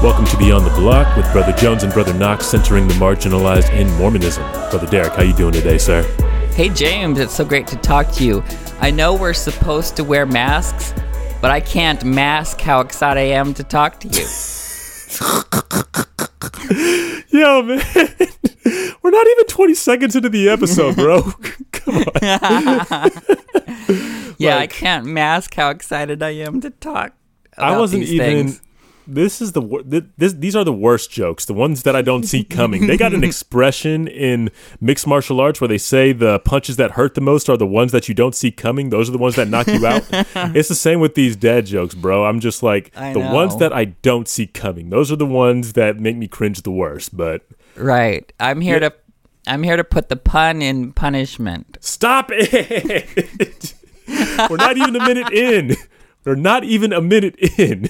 Welcome to Beyond the Block with Brother Jones and Brother Knox, centering the marginalized in Mormonism. Brother Derek, how you doing today, sir? Hey James, it's so great to talk to you. I know we're supposed to wear masks, but I can't mask how excited I am to talk to you. Yo, man. We're not even 20 seconds into the episode, bro. Come on. yeah, I can't mask how excited I am to talk. I wasn't even. things. This is the this, these are the worst jokes, the ones that I don't see coming. they got an expression in mixed martial arts where they say the punches that hurt the most are the ones that you don't see coming. Those are the ones that knock you out. it's the same with these dad jokes, bro. I'm just like I the ones that I don't see coming. Those are the ones that make me cringe the worst. But Right. I'm here to I'm here to put the pun in punishment. Stop it! We're not even a minute in. We're not even a minute in.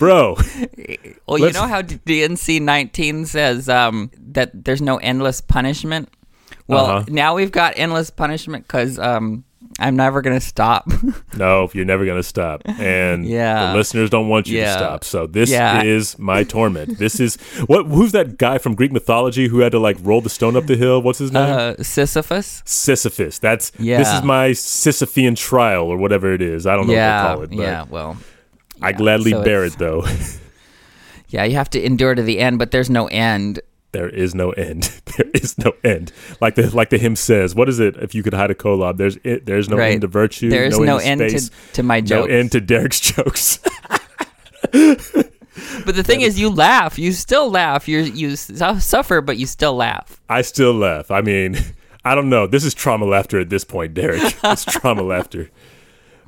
Bro, Well, you know how D&C 19 says um, that there's no endless punishment? Well, Uh-huh. now we've got endless punishment cuz um, I'm never going to stop. no, you're never going to stop. And Yeah. the listeners don't want you Yeah. to stop. So this Yeah. is my torment. This is what who's that guy from Greek mythology who had to like roll the stone up the hill? What's his name? uh, Sisyphus? Sisyphus. That's yeah. this is my Sisyphean trial or whatever it is. I don't know yeah. what they call it, but yeah, well. I gladly so bear it though. Yeah, you have to endure to the end, but there's no end. there is no end. There is no end. Like the like the hymn says. What is it? If you could Hie to Kolob, there's it. There's no Right. end to virtue. There's no, no, end, end to to, my jokes. no end to Derek's jokes. but the thing is, you laugh. You still laugh. You're, you suffer, but you still laugh. I still laugh. I mean, I don't know. This is trauma laughter at this point, Derek. It's trauma laughter.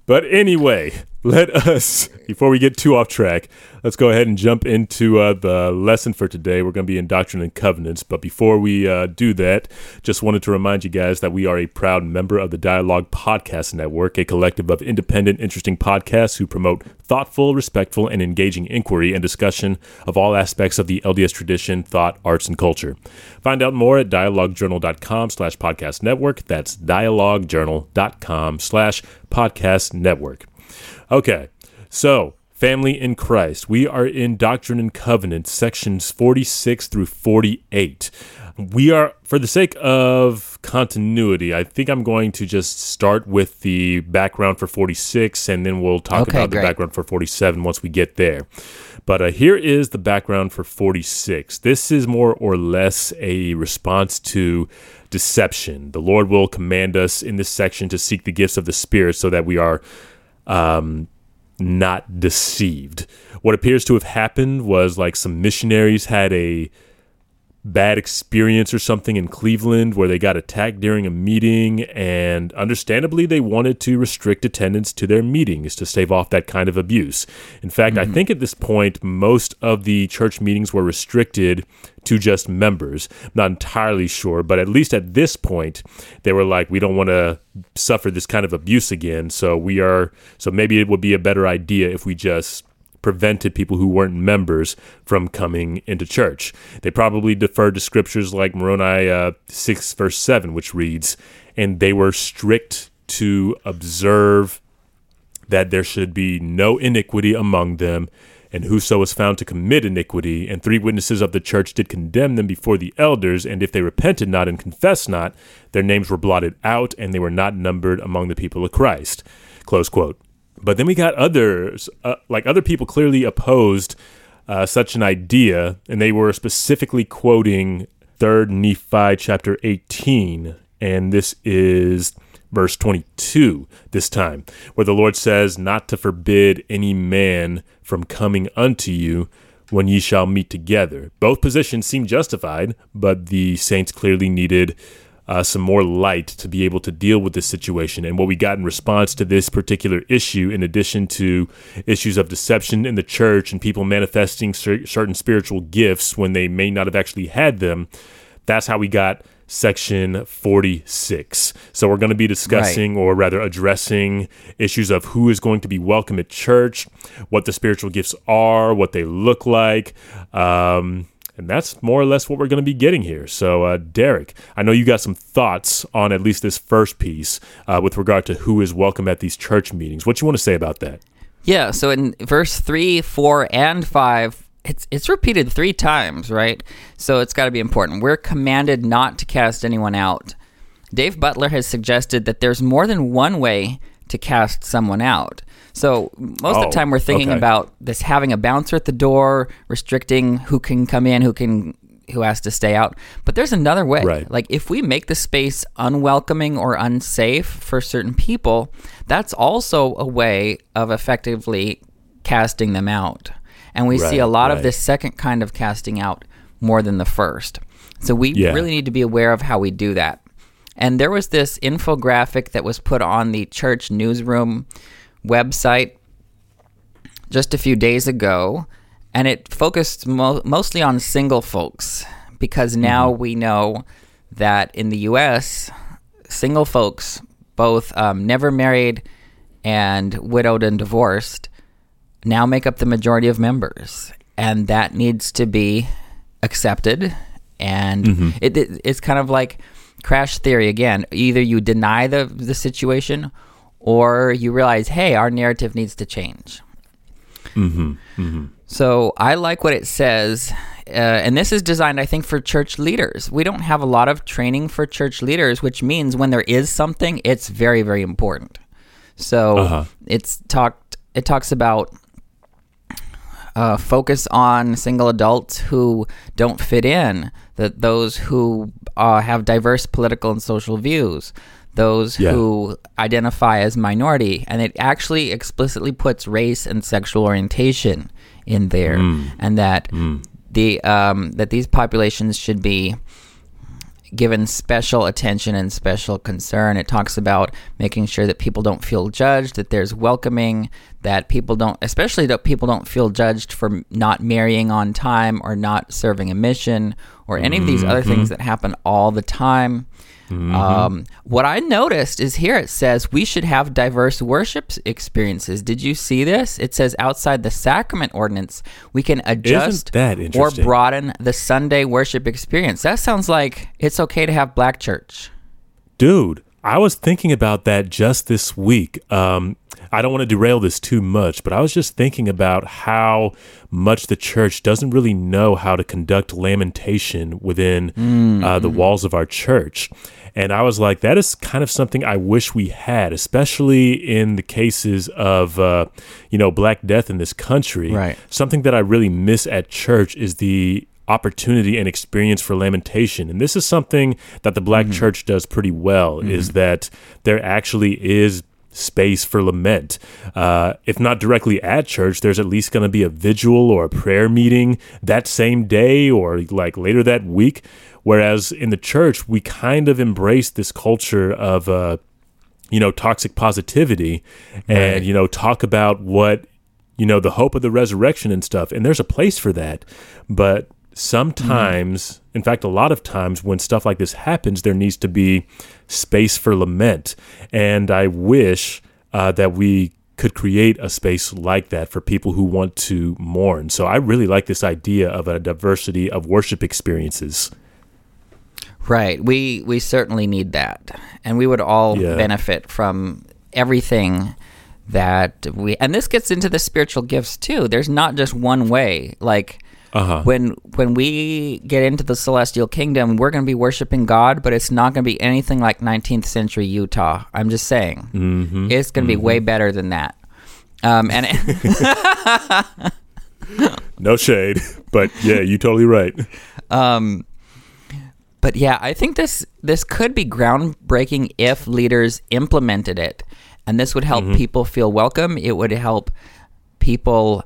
But anyway, let us, before we get too off track, let's go ahead and jump into uh, the lesson for today. We're going to be in Doctrine and Covenants. But before we uh, do that, just wanted to remind you guys that we are a proud member of the Dialogue Podcast Network, a collective of independent, interesting podcasts who promote thoughtful, respectful, and engaging inquiry and discussion of all aspects of the LDS tradition, thought, arts, and culture. Find out more at dialoguejournal.com slash podcast network. That's dialoguejournal.com slash podcast network. Okay, so family in Christ. We are in Doctrine and Covenants, sections 46 through 48. We are, for the sake of continuity, I think I'm going to just start with the background for 46 and then we'll talk Okay, about the background for 47 once we get there. But uh, here is the background for 46. This is more or less a response to deception. The Lord will command us in this section to seek the gifts of the Spirit so that we are um, not deceived. What appears to have happened was like some missionaries had a bad experience or something in Cleveland where they got attacked during a meeting and understandably they wanted to restrict attendance to their meetings to stave off that kind of abuse. In fact, I think at this point most of the church meetings were restricted to just members. Not entirely sure, but at least at this point they were like we don't want to suffer this kind of abuse again, so we are so maybe it would be a better idea if we just prevented people who weren't members from coming into church. They probably deferred to scriptures like Moroni uh, 6, verse 7, which reads, And they were strict to observe that there should be no iniquity among them, and whoso was found to commit iniquity, and three witnesses of the church did condemn them before the elders, and if they repented not and confessed not, their names were blotted out, and they were not numbered among the people of Christ. Close quote. But then we got others, uh, like other people clearly opposed uh, such an idea, and they were specifically quoting 3rd Nephi chapter 18, and this is verse 22 this time, where the Lord says, Not to forbid any man from coming unto you when ye shall meet together. Both positions seem justified, but the saints clearly needed uh, some more light to be able to deal with this situation. And what we got in response to this particular issue, in addition to issues of deception in the church and people manifesting cer- certain spiritual gifts when they may not have actually had them, that's how we got section 46. So we're going to be discussing, or rather addressing, issues of who is going to be welcome at church, what the spiritual gifts are, what they look like. Um, and that's more or less what we're going to be getting here. So, uh, Derek, I know you got some thoughts on at least this first piece uh, with regard to who is welcome at these church meetings. What you want to say about that? Yeah, so in verse 3, 4, and 5, it's it's repeated three times, right? So it's got to be important. We're commanded not to cast anyone out. Dave Butler has suggested that there's more than one way to cast someone out. So most of Oh, the time we're thinking okay. about this having a bouncer at the door, restricting who can come in, who can who has to stay out. But there's another way. Right. Like if we make the space unwelcoming or unsafe for certain people, that's also a way of effectively casting them out. And we see a lot of this second kind of casting out more than the first. So we Yeah. really need to be aware of how we do that. And there was this infographic that was put on the church newsroom website just a few days ago, and it focused mo- mostly on single folks because now we know that in the U.S., single folks, both um, never married and widowed and divorced, now make up the majority of members, and that needs to be accepted. And it, it, it's kind of like crash theory again. Either you deny the the situation, or you realize, hey, our narrative needs to change. So I like what it says. Uh, and this is designed, I think, for church leaders. We don't have a lot of training for church leaders, which means when there is something, it's very, very important. So Uh-huh. it's talked. It talks about uh, focus on single adults who don't fit in, that those who uh, have diverse political and social views, those Yeah. who identify as minority, and it actually explicitly puts race and sexual orientation in there, and that the um, that these populations should be given special attention and special concern. It talks about making sure that people don't feel judged, that there's welcoming, that people don't, especially that people don't feel judged for not marrying on time or not serving a mission or any of these other things that happen all the time. Um, what I noticed is here it says we should have diverse worship experiences. Did you see this? It says outside the sacrament ordinance, we can adjust that or broaden the Sunday worship experience. That sounds like it's okay to have black church. Dude, I was thinking about that just this week. Um, I don't want to derail this too much, but I was just thinking about how much the church doesn't really know how to conduct lamentation within uh, the walls of our church. And I was like, that is kind of something I wish we had, especially in the cases of, uh, you know, Black Death in this country. Right. Something that I really miss at church is the opportunity and experience for lamentation. And this is something that the black church does pretty well is that there actually is space for lament. Uh, if not directly at church, there's at least going to be a vigil or a prayer meeting that same day or like later that week. Whereas in the church, we kind of embrace this culture of, uh, you know, toxic positivity and, Right. you know, talk about what you know, the hope of the resurrection and stuff. And there's a place for that. But sometimes, in fact, a lot of times when stuff like this happens, there needs to be space for lament. And I wish uh, that we could create a space like that for people who want to mourn. So I really like this idea of a diversity of worship experiences. Right. We we certainly need that. And we would all Yeah. benefit from everything that we and this gets into the spiritual gifts too. There's not just one way. Like Uh-huh. when when we get into the celestial kingdom, we're going to be worshiping God, but it's not going to be anything like 19th century Utah. I'm just saying. Mm-hmm. It's going to be way better than that. Um, and No shade, but yeah, you're totally right. Um, but yeah, I think this this could be groundbreaking if leaders implemented it, and this would help people feel welcome. It would help people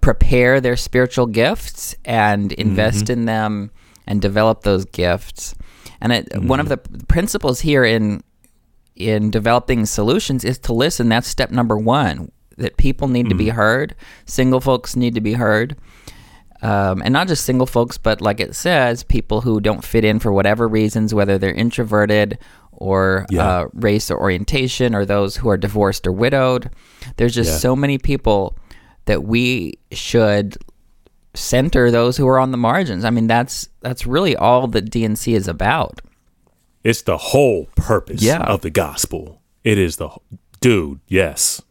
prepare their spiritual gifts and invest in them and develop those gifts. And it, one of the principles here in in developing solutions is to listen. That's step number one. That people need to be heard. Single folks need to be heard. Um, and not just single folks, but like it says, people who don't fit in for whatever reasons, whether they're introverted or Yeah. uh, race or orientation, or those who are divorced or widowed. There's just Yeah. so many people that we should center those who are on the margins. I mean, that's that's really all that D&C is about. It's the whole purpose Yeah. of the gospel. It is the dude, yes.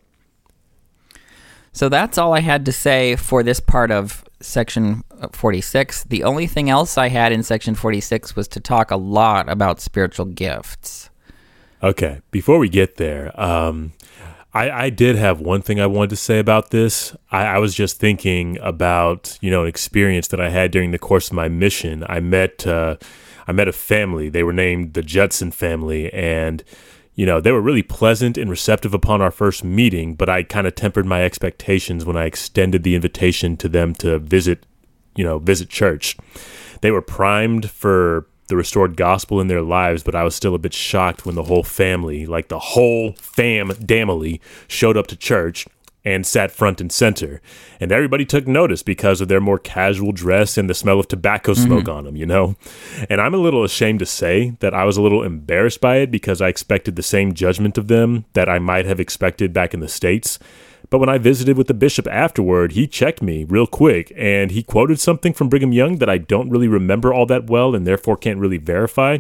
So that's all I had to say for this part of section 46. The only thing else I had in section 46 was to talk a lot about spiritual gifts. Okay, before we get there, um, I, I did have one thing I wanted to say about this. I, I, was just thinking about you know an experience that I had during the course of my mission. I met uh, I met a family. They were named the Judson family, and you know they were really pleasant and receptive upon our first meeting. But I kind of tempered my expectations when I extended the invitation to them to visit, you know, visit church. They were primed for the restored gospel in their lives, but I was still a bit shocked when the whole family, like the whole fam damily, showed up to church and sat front and center. And everybody took notice because of their more casual dress and the smell of tobacco mm-hmm. smoke mm-hmm. on them, you know? And I'm a little ashamed to say that I was a little embarrassed by it because I expected the same judgment of them that I might have expected back in the States. But when I visited with the bishop afterward, he checked me real quick and he quoted something from Brigham Young that I don't really remember all that well and therefore can't really verify.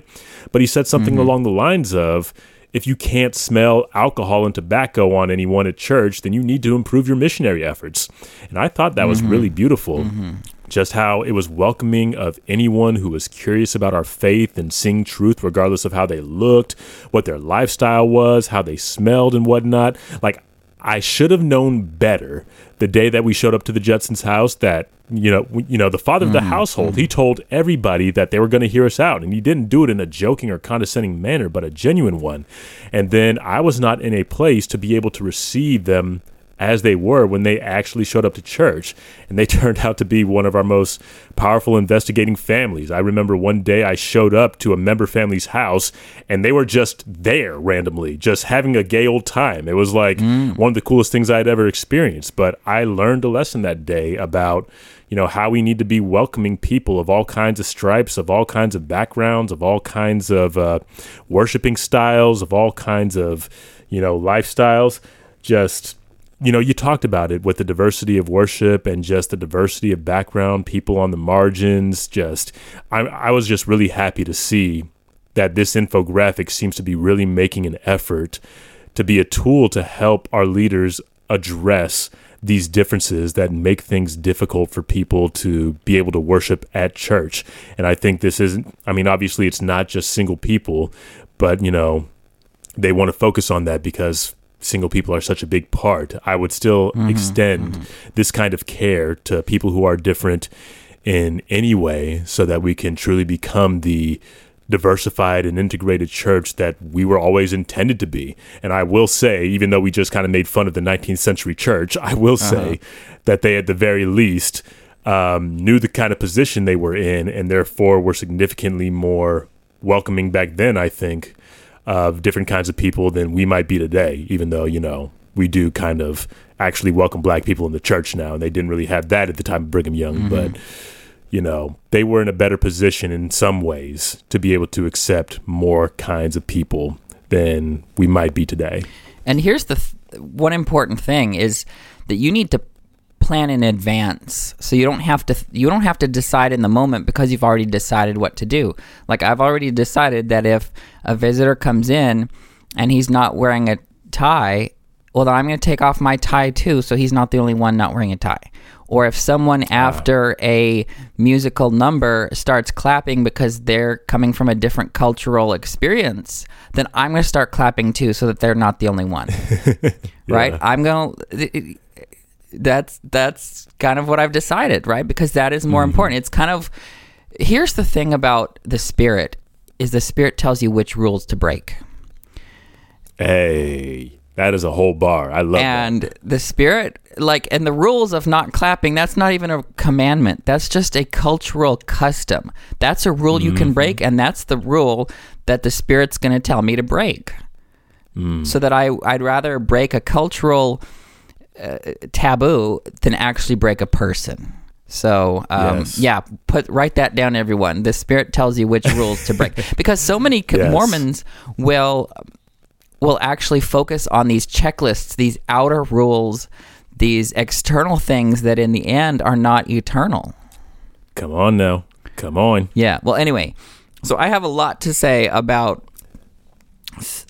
But he said something mm-hmm. along the lines of, if you can't smell alcohol and tobacco on anyone at church, then you need to improve your missionary efforts. And I thought that mm-hmm. was really beautiful. Mm-hmm. Just how it was welcoming of anyone who was curious about our faith and seeing truth, regardless of how they looked, what their lifestyle was, how they smelled, and whatnot. Like, I should have known better the day that we showed up to the Judsons' house that you know you know the father of the mm, household he told everybody that they were going to hear us out and he didn't do it in a joking or condescending manner but a genuine one. And then I was not in a place to be able to receive them as they were when they actually showed up to church. And they turned out to be one of our most powerful investigating families. I remember one day I showed up to a member family's house and they were just there randomly, just having a gay old time. It was like mm. one of the coolest things I'd ever experienced. But I learned a lesson that day about you know how we need to be welcoming people of all kinds of stripes of all kinds of backgrounds of all kinds of uh, worshiping styles of all kinds of you know lifestyles just you know, you talked about it with the diversity of worship and just the diversity of background, people on the margins. Just, I, I was just really happy to see that this infographic seems to be really making an effort to be a tool to help our leaders address these differences that make things difficult for people to be able to worship at church. And I think this isn't, I mean, obviously it's not just single people, but, you know, they want to focus on that because single people are such a big part, I would still mm-hmm, extend mm-hmm. this kind of care to people who are different in any way so that we can truly become the diversified and integrated church that we were always intended to be. And I will say, even though we just kind of made fun of the 19th century church, I will uh-huh. say that they, at the very least, um, knew the kind of position they were in and therefore were significantly more welcoming back then, I think, of different kinds of people than we might be today, even though, you know, we do kind of actually welcome black people in the church now. And they didn't really have that at the time of Brigham Young. Mm-hmm. But, you know, they were in a better position in some ways to be able to accept more kinds of people than we might be today. And here's the th- one important thing is that you need to plan in advance. So you don't have to you don't have to decide in the moment because you've already decided what to do. Like i've already decided that if a visitor comes in and he's not wearing a tie well then i'm going to take off my tie too so he's not the only one not wearing a tie. Or if someone after a musical number starts clapping because they're coming from a different cultural experience then i'm going to start clapping too so that they're not the only one. Right? I'm going to that's that's kind of what I've decided, right? Because that is more mm-hmm. important. It's kind of here's the thing about the spirit is the spirit tells you which rules to break. Hey, that is a whole bar. I love that. and that. the spirit like and the rules of not clapping, that's not even a commandment. That's just a cultural custom. That's a rule mm-hmm. you can mm-hmm. break and that's the rule that the spirit's going to tell me to break. Mm. So that I I'd rather break a cultural uh, taboo than actually break a person. So um, yes. yeah, put write that down, everyone. The Spirit tells you which rules to break because so many yes. Mormons will will actually focus on these checklists, these outer rules, these external things that in the end are not eternal. Come on now, come on. Yeah. Well, anyway, so I have a lot to say about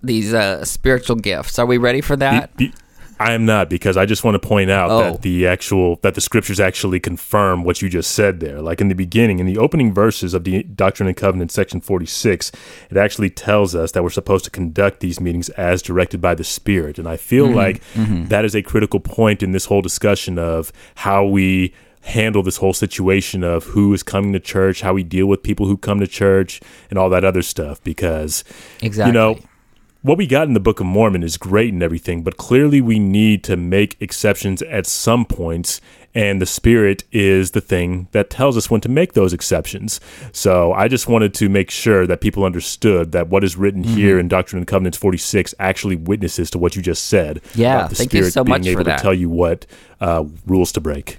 these uh, spiritual gifts. Are we ready for that? Be, be, I am not because I just want to point out Oh. that the actual that the scriptures actually confirm what you just said there. Like in the beginning, in the opening verses of the Doctrine and Covenant section forty six, it actually tells us that we're supposed to conduct these meetings as directed by the Spirit, and I feel mm-hmm. like mm-hmm. that is a critical point in this whole discussion of how we handle this whole situation of who is coming to church, how we deal with people who come to church, and all that other stuff. Because Exactly. you know, what we got in the Book of Mormon is great and everything, but clearly we need to make exceptions at some points, and the Spirit is the thing that tells us when to make those exceptions. So I just wanted to make sure that people understood that what is written Mm-hmm. here in Doctrine and Covenants 46 actually witnesses to what you just said. Yeah, about the thank you Spirit so being able for to tell you what uh, rules to break.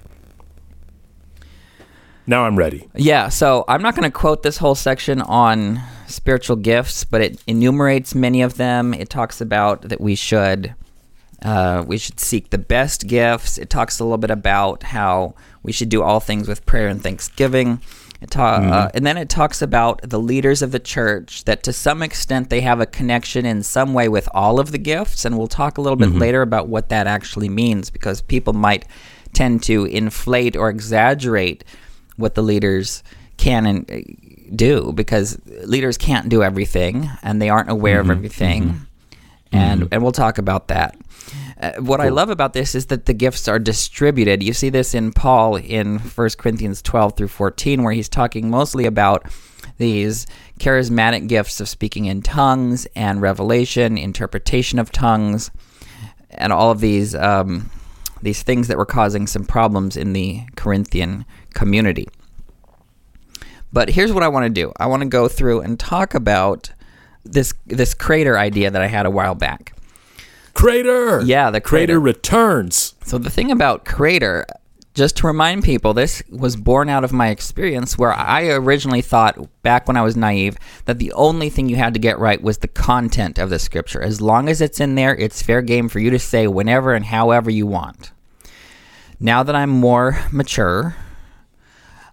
Now I'm ready. Yeah, so I'm not going to quote this whole section on spiritual gifts, but it enumerates many of them. It talks about that we should uh, we should seek the best gifts. It talks a little bit about how we should do all things with prayer and thanksgiving. It ta- uh, and then it talks about the leaders of the church that to some extent they have a connection in some way with all of the gifts, and we'll talk a little bit later about what that actually means because people might tend to inflate or exaggerate what the leaders can and uh, do because leaders can't do everything and they aren't aware of everything. And and we'll talk about that. Uh, what I love about this is that the gifts are distributed. You see this in Paul in 1 Corinthians 12 through 14, where he's talking mostly about these charismatic gifts of speaking in tongues and revelation, interpretation of tongues, and all of these um, these things that were causing some problems in the Corinthian community. But here's what I want to do. I want to go through and talk about this this crater idea that I had a while back. Crater! Yeah, the crater. Crater returns. So the thing about Crater, just to remind people, this was born out of my experience where I originally thought back when I was naive that the only thing you had to get right was the content of the scripture. As long as it's in there, it's fair game for you to say whenever and however you want. Now that I'm more mature,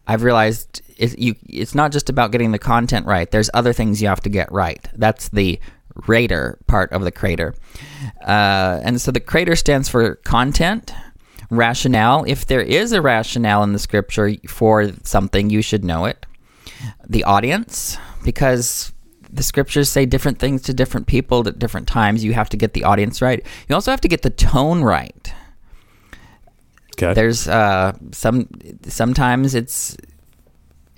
I've realized you, it's not just about getting the content right. There's other things you have to get right. That's the Raider part of the crater. Uh, and so the crater stands for content, rationale. If there is a rationale in the scripture for something, you should know it. The audience, because the scriptures say different things to different people at different times. You have to get the audience right. You also have to get the tone right Okay. there's uh some sometimes it's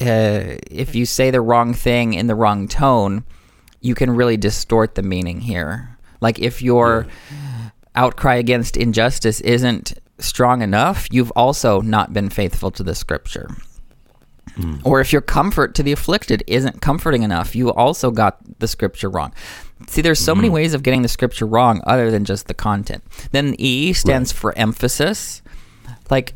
uh, if you say the wrong thing in the wrong tone you can really distort the meaning here. Like if your outcry against injustice isn't strong enough you've also not been faithful to the scripture. Or if your comfort to the afflicted isn't comforting enough you also got the scripture wrong. See there's so many ways of getting the scripture wrong other than just the content. Then e stands for emphasis like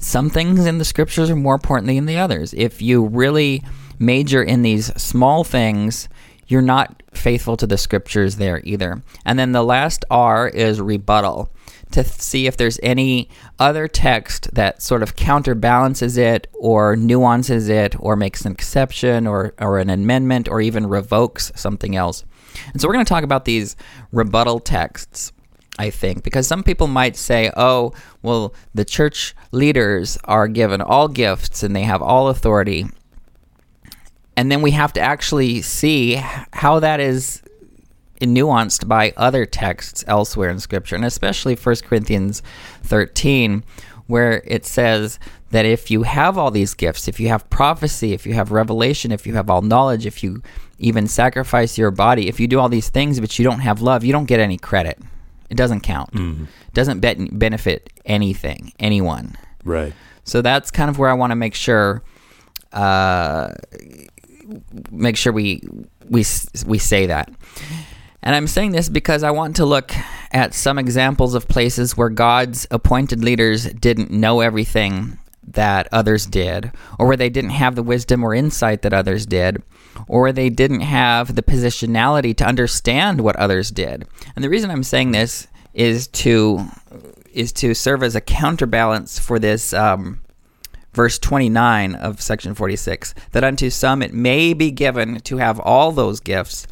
some things in the scriptures are more important than the others. If you really major in these small things, you're not faithful to the scriptures there either. And then the last R is rebuttal to see if there's any other text that sort of counterbalances it or nuances it or makes an exception or, or an amendment or even revokes something else. And so we're going to talk about these rebuttal texts. I think, because some people might say, oh, well, the church leaders are given all gifts and they have all authority. And then we have to actually see how that is nuanced by other texts elsewhere in Scripture, and especially 1 Corinthians 13, where it says that if you have all these gifts, if you have prophecy, if you have revelation, if you have all knowledge, if you even sacrifice your body, if you do all these things but you don't have love, you don't get any credit. It doesn't count. It doesn't bet- benefit anything, anyone. right. So that's kind of where I want to make sure, uh, make sure we we we say that. And I'm saying this because I want to look at some examples of places where God's appointed leaders didn't know everything that others did, or where they didn't have the wisdom or insight that others did, or they didn't have the positionality to understand what others did. And the reason I'm saying this is to is to serve as a counterbalance for this um, verse 29 of section 46 that unto some it may be given to have all those gifts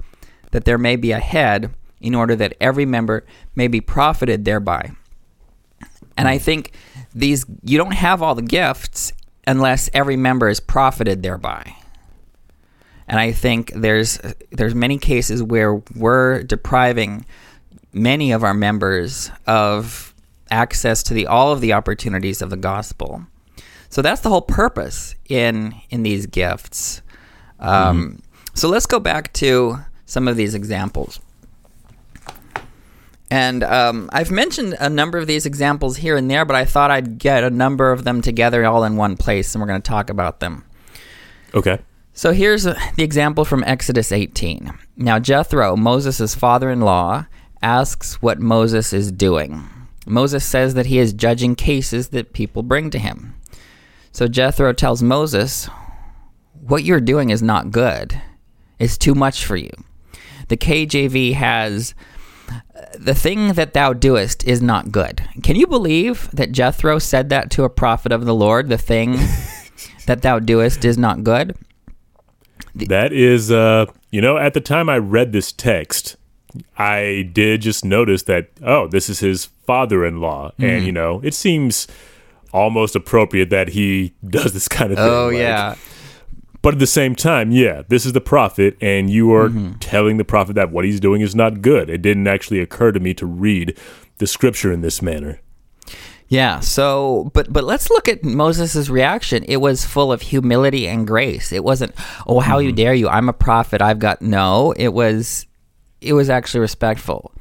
that there may be a head in order that every member may be profited thereby And I think these you don't have all the gifts unless every member is profited thereby. And I think there's there's many cases where we're depriving many of our members of access to the all of the opportunities of the gospel. So that's the whole purpose in in these gifts. Um, So let's go back to some of these examples. And um, I've mentioned a number of these examples here and there, but I thought I'd get a number of them together all in one place, and we're going to talk about them. Okay. So here's the example from Exodus 18. Now, Jethro, Moses' father in law, asks what Moses is doing. Moses says that he is judging cases that people bring to him. So Jethro tells Moses, What you're doing is not good, it's too much for you. The KJV has the thing that thou doest is not good. Can you believe that Jethro said that to a prophet of the Lord? The thing that thou doest is not good. That is, uh, you know, at the time I read this text, I did just notice that, oh, this is his father in law. Mm-hmm. And, you know, it seems almost appropriate that he does this kind of thing. Oh like- yeah, But at the same time, yeah, this is the prophet, and you are Mm-hmm. telling the prophet that what he's doing is not good. It didn't actually occur to me to read the scripture in this manner. Yeah. So, but but let's look at Moses' reaction. It was full of humility and grace. It wasn't, oh, how you dare you? I'm a prophet. I've got no. It was, it was actually respectful.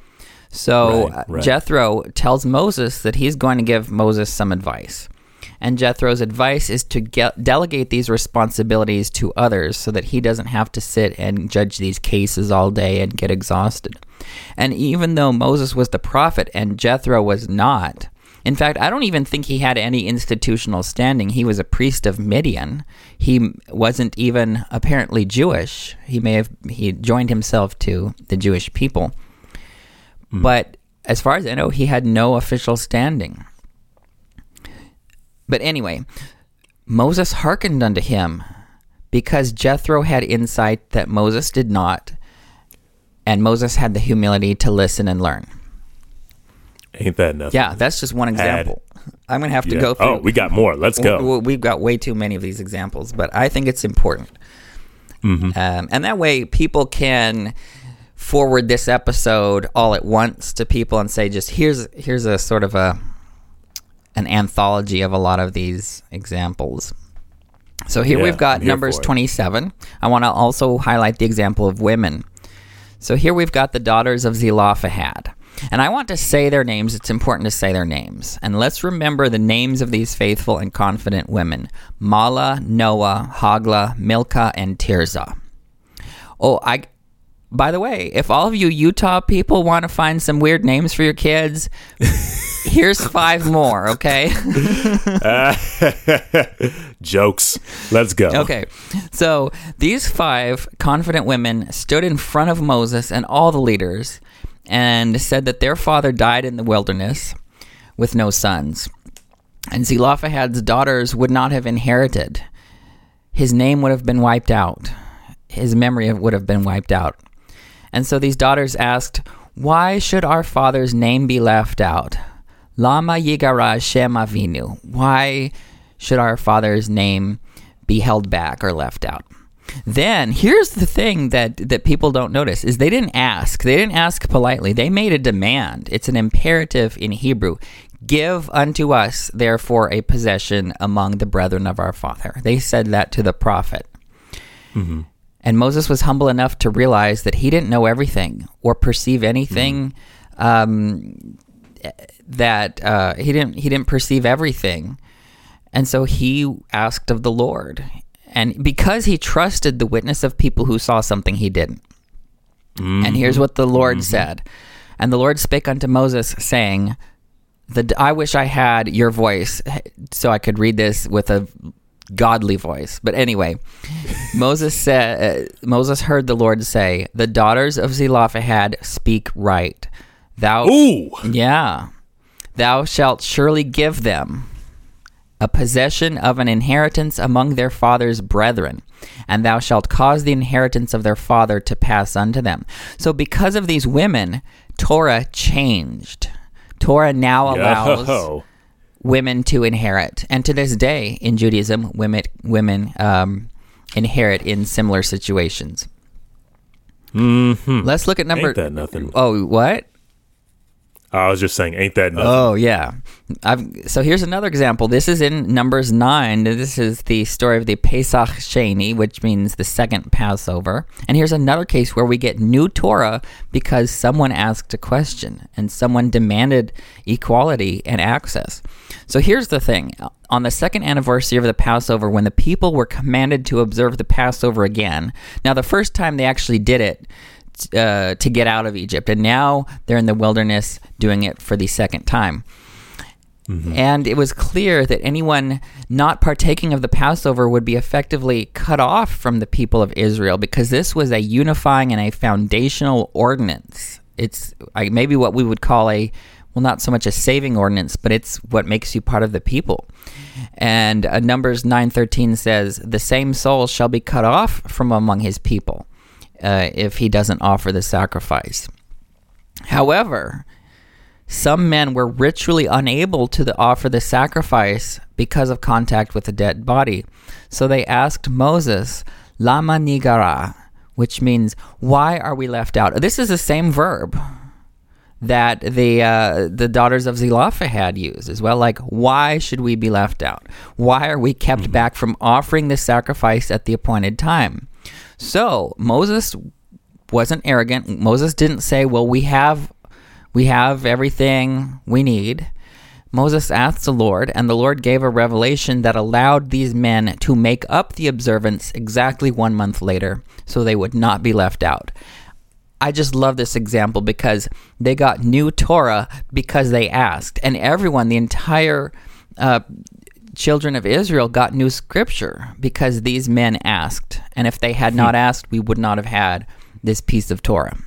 So Right, uh, right. Jethro tells Moses that he's going to give Moses some advice. And Jethro's advice is to get, delegate these responsibilities to others so that he doesn't have to sit and judge these cases all day and get exhausted. And even though Moses was the prophet and Jethro was not, in fact, I don't even think he had any institutional standing. He was a priest of Midian. He wasn't even apparently Jewish. He may have he joined himself to the Jewish people. Hmm. But as far as I know, he had no official standing. But anyway, Moses hearkened unto him because Jethro had insight that Moses did not, and Moses had the humility to listen and learn. Ain't that nothing? Yeah, that's just one example. I'm going to have to Yeah. go through. Oh, we got more. Let's go. We've got way too many of these examples, but I think it's important. Mm-hmm. Um, and that way, people can forward this episode all at once to people and say, just here's here's a sort of a an anthology of a lot of these examples. So here Yeah, we've got here Numbers 27. I want to also highlight the example of women. So here we've got the daughters of Zelophehad. And I want to say their names. It's important to say their names. And let's remember the names of these faithful and confident women Mahlah, Noah, Hoglah, Milcah, and Tirzah. Oh, I. By the way, if all of you Utah people want to find some weird names for your kids, here's five more, okay? Jokes. Let's go. Okay. So these five confident women stood in front of Moses and all the leaders and said that their father died in the wilderness with no sons. And Zelophehad's daughters would not have inherited. His name would have been wiped out. His memory would have been wiped out. And so these daughters asked, Why should our father's name be left out? Lama Yigara Shem Avinu. Why should our father's name be held back or left out? Then here's the thing that, that people don't notice is they didn't ask. They didn't ask politely. They made a demand. It's an imperative in Hebrew. Give unto us, therefore, a possession among the brethren of our father. They said that to the prophet. And Moses was humble enough to realize that he didn't know everything or perceive anything. Um, that uh, he didn't he didn't perceive everything, and so he asked of the Lord. And because he trusted the witness of people who saw something he didn't. And here's what the Lord said. And the Lord spake unto Moses, saying, the, I wish I had your voice so I could read this with a godly voice. But anyway, Moses said, uh, Moses heard the Lord say, "The daughters of Zelophehad speak right. Thou, Ooh. yeah, thou shalt surely give them a possession of an inheritance among their father's brethren, and thou shalt cause the inheritance of their father to pass unto them. So, because of these women, Torah changed. Torah now allows Yo. women to inherit. And to this day in Judaism, women women um, inherit in similar situations. Mm-hmm. Let's look at number. Ain't that nothing? Oh, what? I was just saying, ain't that nothing? Oh yeah. I've, so here's another example. This is in Numbers nine. This is the story of the Pesach Sheni, which means the second Passover. And here's another case where we get new Torah because someone asked a question and someone demanded equality and access. So here's the thing: on the second anniversary of the Passover, when the people were commanded to observe the Passover again. Now, the first time they actually did it uh, to get out of Egypt, and now they're in the wilderness doing it for the second time. And it was clear that anyone not partaking of the Passover would be effectively cut off from the people of Israel because this was a unifying and a foundational ordinance. It's I, maybe what we would call a, well, not so much a saving ordinance, but it's what makes you part of the people. And uh, Numbers 9.13 says, The same soul shall be cut off from among his people uh, if he doesn't offer the sacrifice. However, some men were ritually unable to the, offer the sacrifice because of contact with a dead body. So they asked Moses, Lama nigara, which means, why are we left out? This is the same verb that the uh, the daughters of Zelophehad used as well. Like, why should we be left out? Why are we kept back from offering the sacrifice at the appointed time? So Moses wasn't arrogant. Moses didn't say, "Well, we have we have everything we need." Moses asked the Lord, and the Lord gave a revelation that allowed these men to make up the observance exactly one month later, so they would not be left out. I just love this example because they got new Torah because they asked, and everyone, the entire uh, children of Israel, got new scripture because these men asked. And if they had not asked, we would not have had this piece of Torah.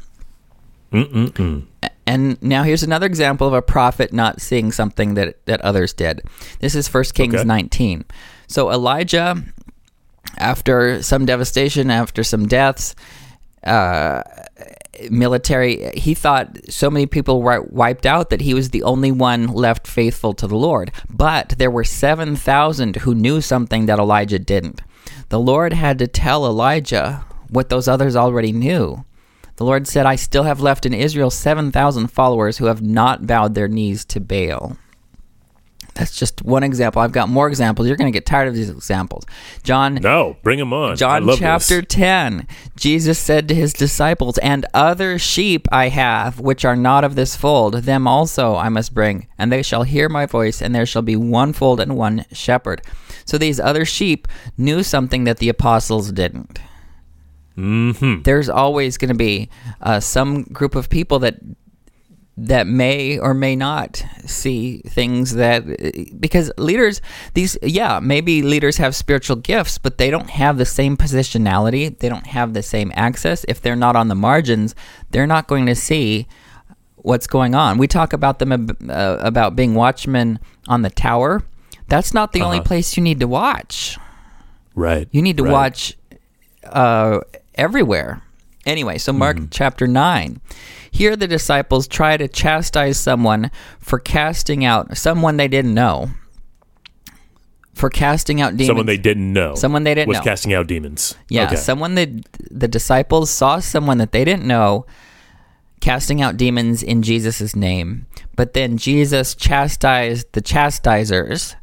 Mm-mm-mm. And now here's another example of a prophet not seeing something that, that others did. This is 1 Kings Okay. 19. So Elijah, after some devastation, after some deaths, uh, military, he thought so many people were wiped out that he was the only one left faithful to the Lord. But there were 7,000 who knew something that Elijah didn't. The Lord had to tell Elijah what those others already knew. The Lord said, I still have left in Israel 7,000 followers who have not bowed their knees to Baal. That's just one example. I've got more examples. You're going to get tired of these examples. John No, bring them on. I John chapter this. 10. Jesus said to his disciples, And other sheep I have, which are not of this fold, them also I must bring, and they shall hear my voice, and there shall be one fold and one shepherd. So these other sheep knew something that the apostles didn't. Mm-hmm. There's always going to be uh, some group of people that that may or may not see things that because leaders these yeah maybe leaders have spiritual gifts but they don't have the same positionality they don't have the same access if they're not on the margins they're not going to see what's going on we talk about them ab- uh, about being watchmen on the tower that's not the only Uh-huh. place you need to watch Right. you need to right. watch uh, everywhere. Anyway, so Mark Mm-hmm. chapter 9. Here the disciples try to chastise someone for casting out someone they didn't know. For casting out demons. Someone they didn't know. Someone they didn't was know. casting out demons. Yeah, Okay. someone that the disciples saw someone that they didn't know casting out demons in Jesus' name. But then Jesus chastised the chastisers.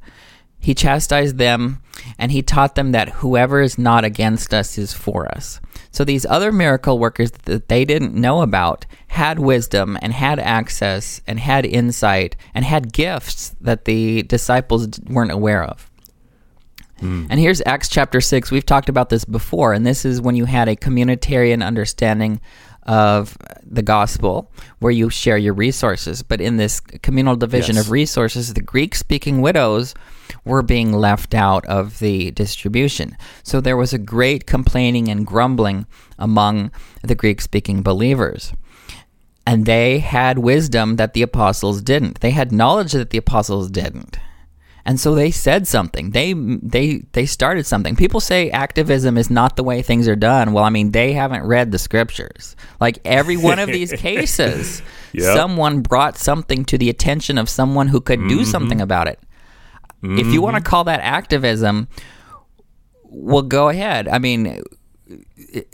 He chastised them and he taught them that whoever is not against us is for us. So these other miracle workers that they didn't know about had wisdom and had access and had insight and had gifts that the disciples weren't aware of. Hmm. And here's Acts chapter 6. We've talked about this before, and this is when you had a communitarian understanding of the gospel where you share your resources. But in this communal division Yes. of resources, the Greek speaking widows were being left out of the distribution. So there was a great complaining and grumbling among the Greek speaking believers and they had wisdom that the apostles didn't. They had knowledge that the apostles didn't. And so they said something. They they they started something. People say activism is not the way things are done. Well, I mean, they haven't read the scriptures. Like every one of these cases, Yep. someone brought something to the attention of someone who could do mm-hmm. something about it. If you want to call that activism, well, go ahead. I mean,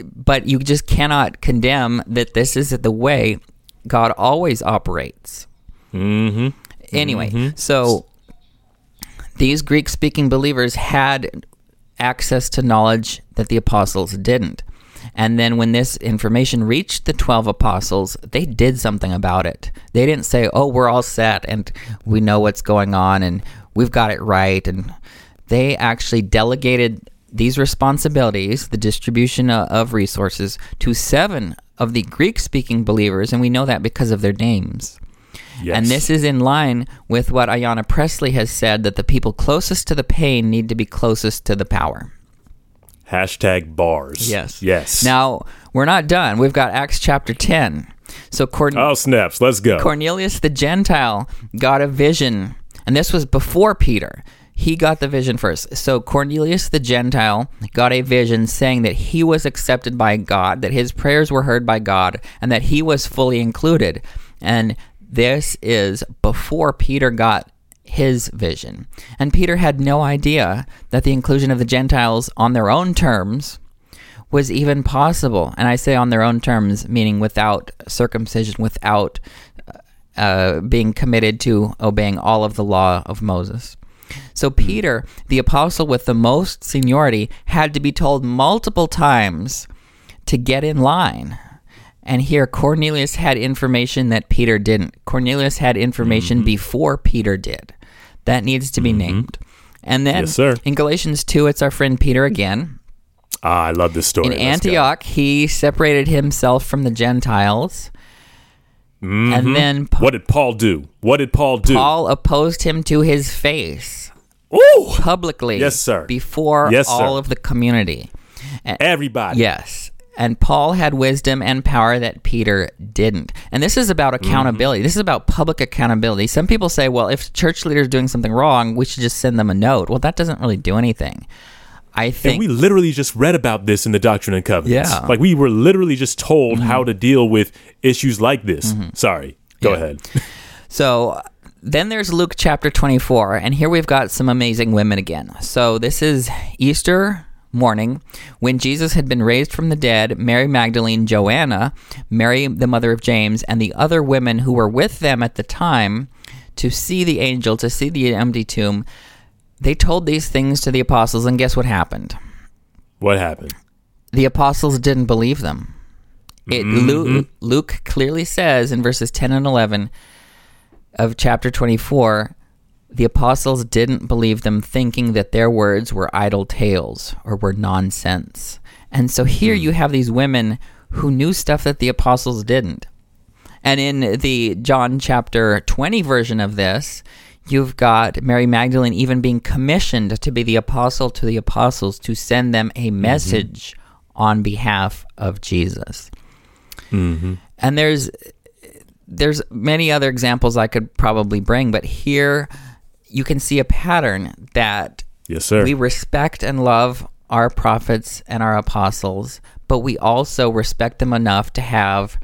but you just cannot condemn that this is the way God always operates. Mm-hmm. Anyway, so these Greek speaking believers had access to knowledge that the apostles didn't. And then when this information reached the 12 apostles, they did something about it. They didn't say, oh, we're all set and we know what's going on and we've got it right. And they actually delegated these responsibilities, the distribution of resources, to seven of the Greek speaking believers. And we know that because of their names. Yes. And this is in line with what Ayanna Pressley has said that the people closest to the pain need to be closest to the power. Hashtag bars. Yes. Yes. Now, we're not done. We've got Acts chapter 10. So Corn- Oh, snaps. Let's go. Cornelius the Gentile got a vision, and this was before Peter. He got the vision first. So Cornelius the Gentile got a vision saying that he was accepted by God, that his prayers were heard by God, and that he was fully included. And this is before Peter got his vision. And Peter had no idea that the inclusion of the Gentiles on their own terms was even possible. And I say on their own terms, meaning without circumcision, without uh, being committed to obeying all of the law of Moses. So Peter, the apostle with the most seniority, had to be told multiple times to get in line. And here Cornelius had information that Peter didn't. Cornelius had information before Peter did. That needs to be named. And then Yes, sir. in Galatians 2, it's our friend Peter again. Ah, I love this story. In Let's go. Antioch, he separated himself from the Gentiles. And then Pa- What did Paul do? What did Paul do? Paul opposed him to his face Ooh! publicly. Yes, sir. Before Yes, all sir. of the community. Everybody. Yes. And Paul had wisdom and power that Peter didn't. And this is about Mm-hmm. accountability. This is about public accountability. Some people say, well, if church leader is doing something wrong, we should just send them a note. Well, that doesn't really do anything. I And think we literally just read about this in the Doctrine and Covenants. Yeah. Mm-hmm. Like we were literally just told how to deal with issues like this. Sorry. Go Yeah. ahead. So then there's Luke chapter 24, and here we've got some amazing women again. So this is Easter morning when Jesus had been raised from the dead. Mary Magdalene, Joanna, Mary, the mother of James, and the other women who were with them at the time to see the angel, to see the empty tomb, they told these things to the apostles, and guess what happened? What happened? the apostles didn't believe them. It, Luke, mm-hmm. Luke clearly says in verses 10 and 11 of chapter 24 the apostles didn't believe them, thinking that their words were idle tales or were nonsense. And so here you hmm. have these women who knew stuff that the apostles didn't. And in the John chapter 20 version of this, you've got Mary Magdalene even being commissioned to be the apostle to the apostles to send them a mm-hmm. message on behalf of Jesus. Mm-hmm. And there's there's many other examples I could probably bring, but here you can see a pattern that Yes, sir. we respect and love our prophets and our apostles, but we also respect them enough to have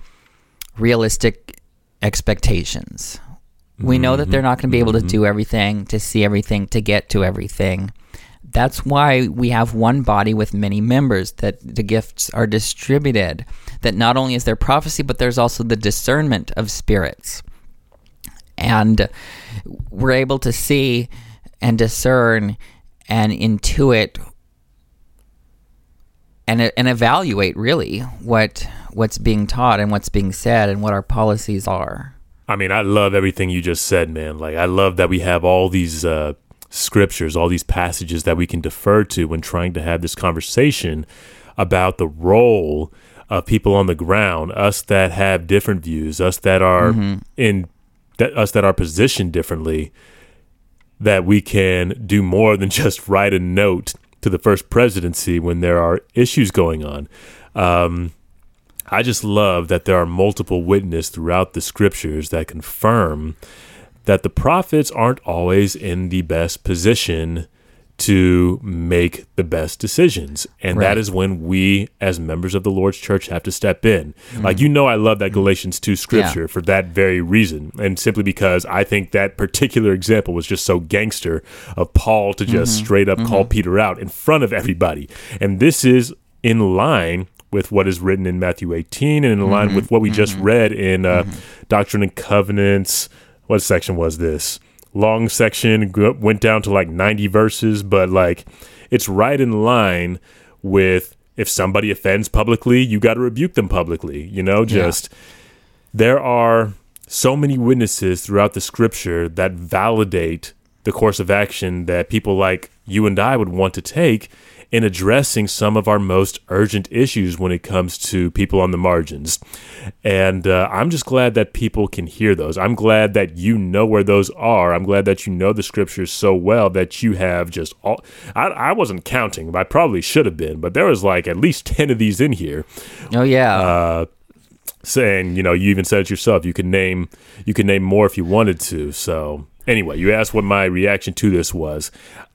realistic expectations. We know that they're not going to be able to mm-hmm. do everything, to see everything, to get to everything. That's why we have one body with many members, that the gifts are distributed, that not only is there prophecy, but there's also the discernment of spirits and we're able to see and discern and intuit and and evaluate really what what's being taught and what's being said and what our policies are. I mean, I love everything you just said, man. Like, I love that we have all these uh, scriptures, all these passages that we can defer to when trying to have this conversation about the role of people on the ground, us that have different views, us that are in that us that are positioned differently, that we can do more than just write a note to the first presidency when there are issues going on. Um, I just love that there are multiple witnesses throughout the scriptures that confirm that the prophets aren't always in the best position to make the best decisions. And Right. that is when we, as members of the Lord's church, have to step in. Like, mm-hmm. you know, I love that Galatians 2 scripture for that very reason. And simply because I think that particular example was just so gangster of Paul to just mm-hmm. straight up call mm-hmm. Peter out in front of everybody. And this is in line with what is written in Matthew 18 and in line mm-hmm. with what we mm-hmm. just read in uh, mm-hmm. Doctrine and Covenants. What section was this? Long section, went down to like 90 verses, but like it's right in line with if somebody offends publicly, you got to rebuke them publicly. You know, just there are so many witnesses throughout the scripture that validate the course of action that people like you and I would want to take in addressing some of our most urgent issues when it comes to people on the margins. And uh, I'm just glad that people can hear those. I'm glad that you know where those are. I'm glad that you know the scriptures so well that you have just all. I, I wasn't counting, but I probably should have been, but there was like at least 10 of these in here Oh yeah. uh, saying, you know, you even said it yourself. You can name, you can name more if you wanted to. So anyway, you asked what my reaction to this was.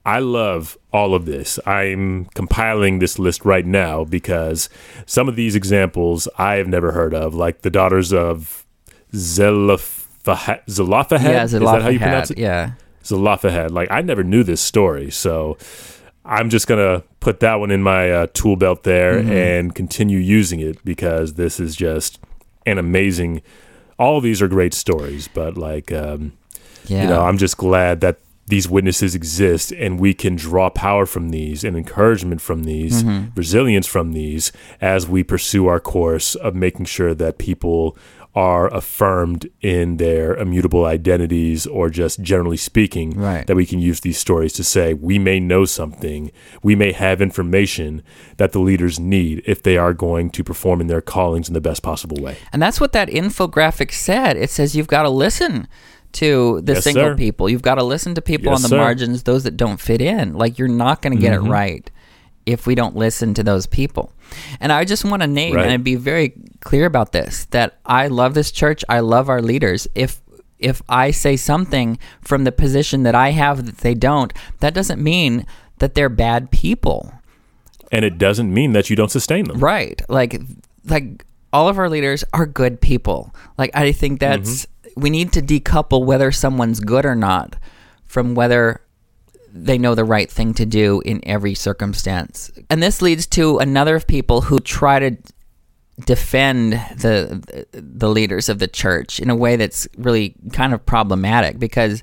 I love all of this. I'm compiling this list right now because some of these examples I have never heard of, like the daughters of Zelophehad. Zelophehad? yeah, Zelophehad. Is that how you pronounce it? Yeah. Zelophehad. Like I never knew this story, so I'm just gonna put that one in my uh, tool belt there Mm-hmm. and continue using it because this is just an amazing. All these are great stories, but like um, Yeah. you know, I'm just glad that these witnesses exist and we can draw power from these and encouragement from these, Mm-hmm. resilience from these as we pursue our course of making sure that people are affirmed in their immutable identities or just generally speaking Right. that we can use these stories to say we may know something we may have information that the leaders need if they are going to perform in their callings in the best possible way And that's what that infographic said. It says you've got to listen to the Yes, single sir. people. You've got to listen to people Yes, on the sir. margins, those that don't fit in. Like you're not going to get Mm-hmm. it right if we don't listen to those people. And I just want to name Right. and be very clear about this that I love this church. I love our leaders. If if I say something from the position that I have that they don't, that doesn't mean that they're bad people. and it doesn't mean that you don't sustain them Right. Like like all of our leaders are good people. Like I think that's we need to decouple whether someone's good or not from whether they know the right thing to do in every circumstance. And this leads to another of people who try to defend the the leaders of the church in a way that's really kind of problematic because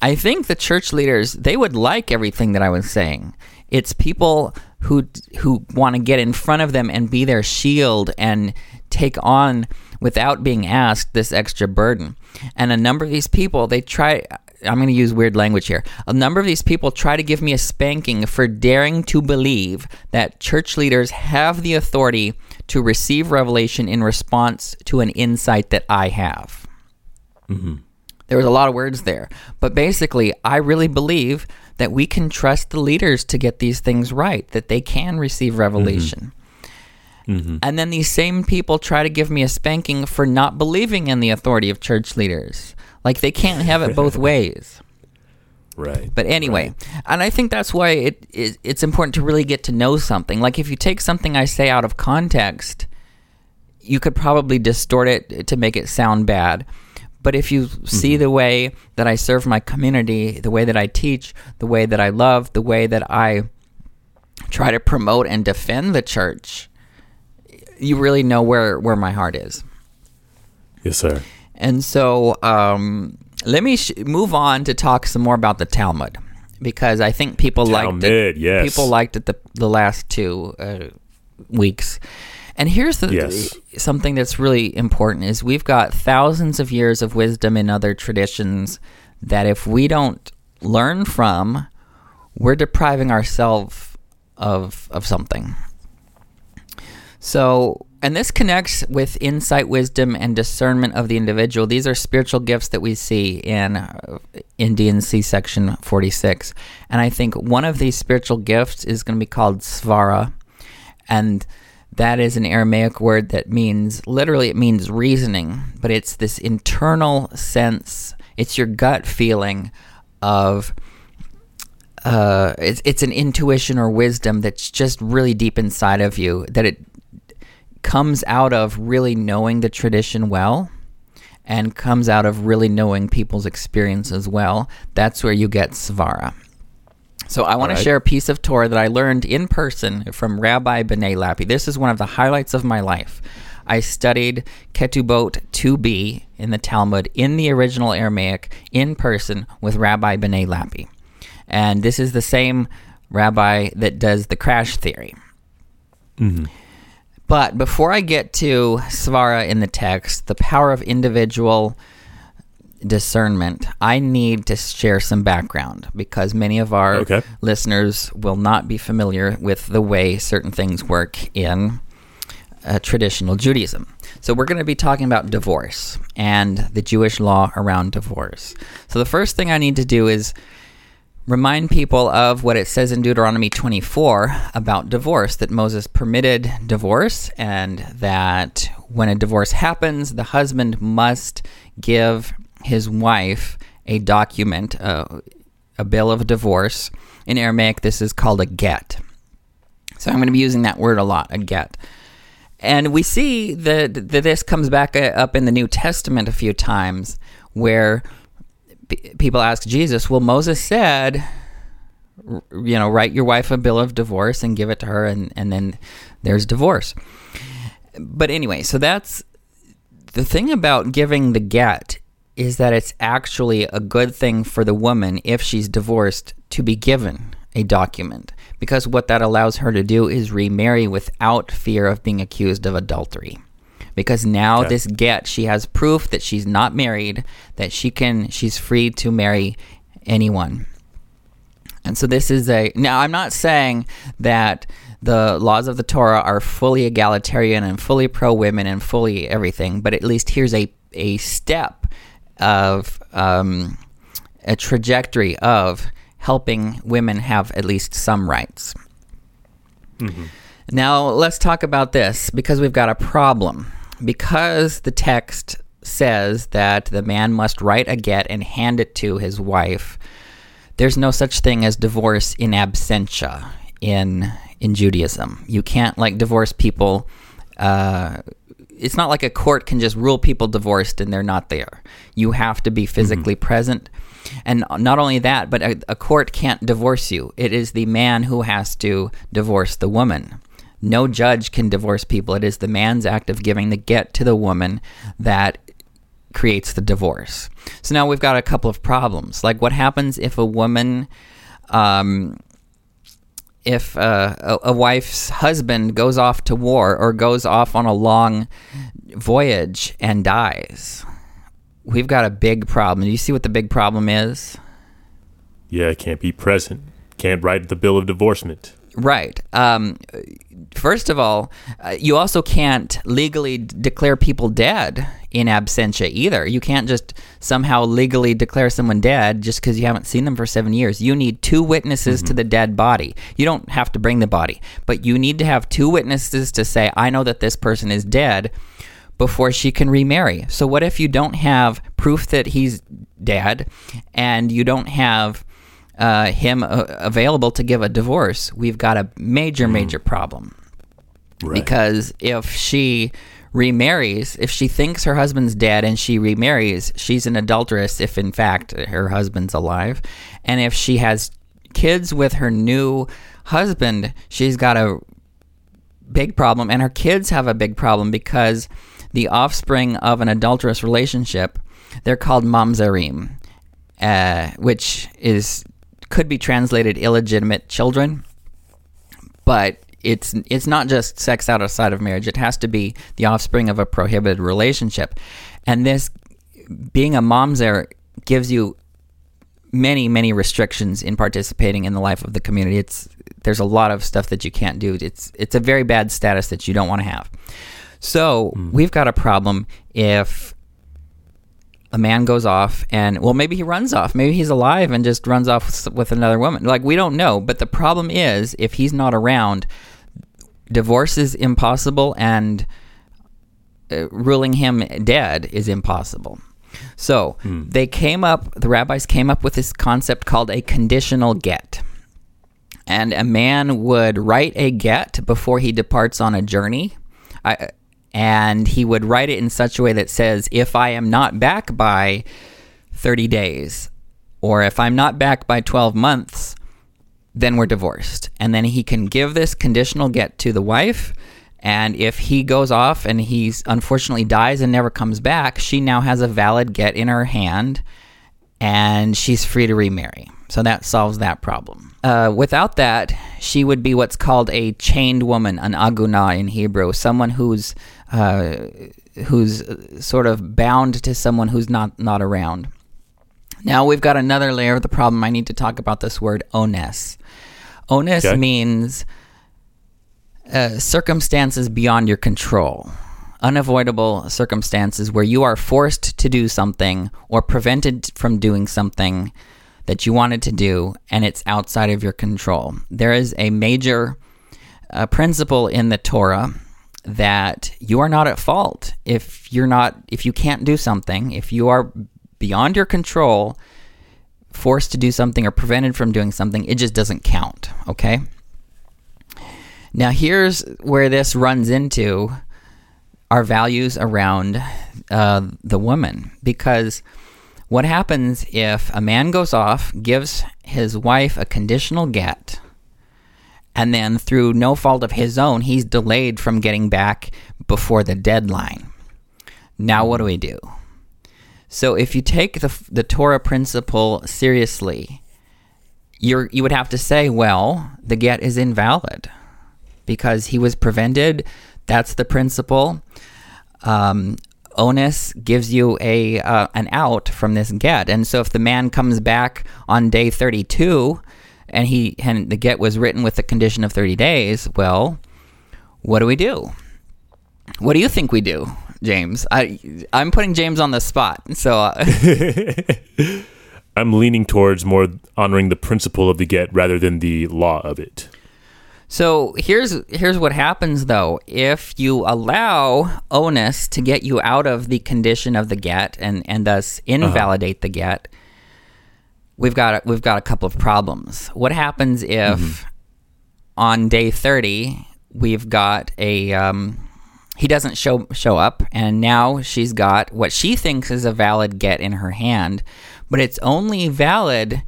I think the church leaders they would like everything that I was saying. It's people who who want to get in front of them and be their shield and take on without being asked this extra burden. And a number of these people they try I'm going to use weird language here. A number of these people try to give me a spanking for daring to believe that church leaders have the authority to receive revelation in response to an insight that I have. Mm-hmm. There was a lot of words there. But basically, I really believe that we can trust the leaders to get these things right, that they can receive revelation. Mm-hmm. Mm-hmm. And then these same people try to give me a spanking for not believing in the authority of church leaders. Like they can't have it both ways. right But anyway, and I think that's why it, it it's important to really get to know something. Like if you take something I say out of context, you could probably distort it to make it sound bad. But if you see mm-hmm. the way that I serve my community, the way that I teach, the way that I love, the way that I try to promote and defend the church, you really know where where my heart is. yes sir And so um, let me sh- move on to talk some more about the Talmud because I think people liked it. Talmud, yes. People liked it the, the last two uh, weeks. And here's the, Yes. something that's really important is we've got thousands of years of wisdom in other traditions that if we don't learn from, we're depriving ourselves of of something. So, and this connects with insight, wisdom, and discernment of the individual. These are spiritual gifts that we see in uh, C section 46. And I think one of these spiritual gifts is going to be called svara. And that is an Aramaic word that means literally it means reasoning, but it's this internal sense, it's your gut feeling of uh, it's, it's an intuition or wisdom that's just really deep inside of you that it comes out of really knowing the tradition well and comes out of really knowing people's experience as well. That's where you get Svara. So I want All to share a piece of Torah that I learned in person from Rabbi Benay Lappe. This is one of the highlights of my life. I studied Ketubot 2b in the Talmud in the original Aramaic in person with Rabbi Benay Lappe. And this is the same rabbi that does the crash theory. Mm-hmm. But before I get to Svara in the text, the power of individual discernment, I need to share some background because many of our Okay. listeners will not be familiar with the way certain things work in uh, traditional Judaism. So we're going to be talking about divorce and the Jewish law around divorce. So the first thing I need to do is remind people of what it says in Deuteronomy 24 about divorce that Moses permitted divorce and that when a divorce happens, the husband must give his wife a document, uh, a bill of divorce. In Aramaic, this is called a get. So I'm going to be using that word a lot, a get. And we see that, that this comes back uh, up in the New Testament a few times where people ask Jesus, well, Moses said, you know, write your wife a bill of divorce and give it to her, and, and then there's divorce. But anyway, so that's the thing about giving the get is that it's actually a good thing for the woman if she's divorced to be given a document because what that allows her to do is remarry without fear of being accused of adultery because now Okay. this get she has proof that she's not married that she can she's free to marry anyone and so this is a now I'm not saying that the laws of the Torah are fully egalitarian and fully pro women and fully everything, but at least here's a a step of um, a trajectory of helping women have at least some rights. Now, let's talk about this because we've got a problem. Because the text says that the man must write a get and hand it to his wife, there's no such thing as divorce in absentia in in Judaism. You can't like divorce people. Uh, it's not like a court can just rule people divorced and they're not there. You have to be physically present. And not only that, but a, a court can't divorce you. It is the man who has to divorce the woman. No judge can divorce people. It is the man's act of giving the get to the woman that creates the divorce. So now we've got a couple of problems. Like, what happens if a woman, um, if uh, a, a wife's husband goes off to war or goes off on a long voyage and dies? We've got a big problem. Do you see what the big problem is? Yeah, can't be present. Can't write the bill of divorcement. Right. Um, first of all, uh, you also can't legally d- declare people dead in absentia either. You can't just somehow legally declare someone dead just because you haven't seen them for seven years. You need two witnesses to the dead body. You don't have to bring the body, but you need to have two witnesses to say, I know that this person is dead before she can remarry. So, what if you don't have proof that he's dead and you don't have uh, him uh, available to give a divorce? We've got a major, major problem. Right. Because if she remarries, if she thinks her husband's dead and she remarries, she's an adulteress if in fact her husband's alive. And if she has kids with her new husband, she's got a big problem. And her kids have a big problem because the offspring of an adulterous relationship, they're called mamzerim, uh, which is could be translated illegitimate children but it's it's not just sex outside of marriage. It has to be the offspring of a prohibited relationship, and this being a momzer gives you many many restrictions in participating in the life of the community. It's there's a lot of stuff that you can't do. It's it's a very bad status that you don't want to have. So hmm. we've got a problem if a man goes off and well maybe he runs off. Maybe he's alive and just runs off with, with another woman. Like we don't know but the problem is if he's not around divorce is impossible and uh, ruling him dead is impossible. So they came up the rabbis came up with this concept called a conditional get. And a man would write a get before he departs on a journey. I, and he would write it in such a way that says, If I am not back by 30 days, or if I'm not back by 12 months, then we're divorced. And then he can give this conditional get to the wife. And if he goes off and he's unfortunately dies and never comes back, she now has a valid get in her hand and she's free to remarry. So that solves that problem. Uh, without that, she would be what's called a chained woman, an aguna in Hebrew, someone who's uh, who's sort of bound to someone who's not not around. Now we've got another layer of the problem. I need to talk about this word onus. Onus Okay. means uh, circumstances beyond your control, unavoidable circumstances where you are forced to do something or prevented from doing something that you wanted to do and it's outside of your control. There is a major uh, principle in the Torah that you are not at fault if you're not if you can't do something, if you are beyond your control, forced to do something or prevented from doing something, it just doesn't count, okay? Now, here's where this runs into our values around uh, the woman. Because what happens if a man goes off, gives his wife a conditional get, and then through no fault of his own, he's delayed from getting back before the deadline? Now, what do we do? So, if you take the, the Torah principle seriously, you're, you would have to say, well, the get is invalid because he was prevented. That's the principle. Um, onus gives you a uh, an out from this get, and so if the man comes back on day thirty two, and he and the get was written with the condition of thirty days, well, what do we do? What do you think we do, James? I I'm putting James on the spot, so. Uh, I'm leaning towards more honoring the principle of the get rather than the law of it. So here's here's what happens though. If you allow onus to get you out of the condition of the get and and thus invalidate the get, we've got a, we've got a couple of problems. What happens if on day 30 we've got a um, he doesn't show show up and now she's got what she thinks is a valid get in her hand, but it's only valid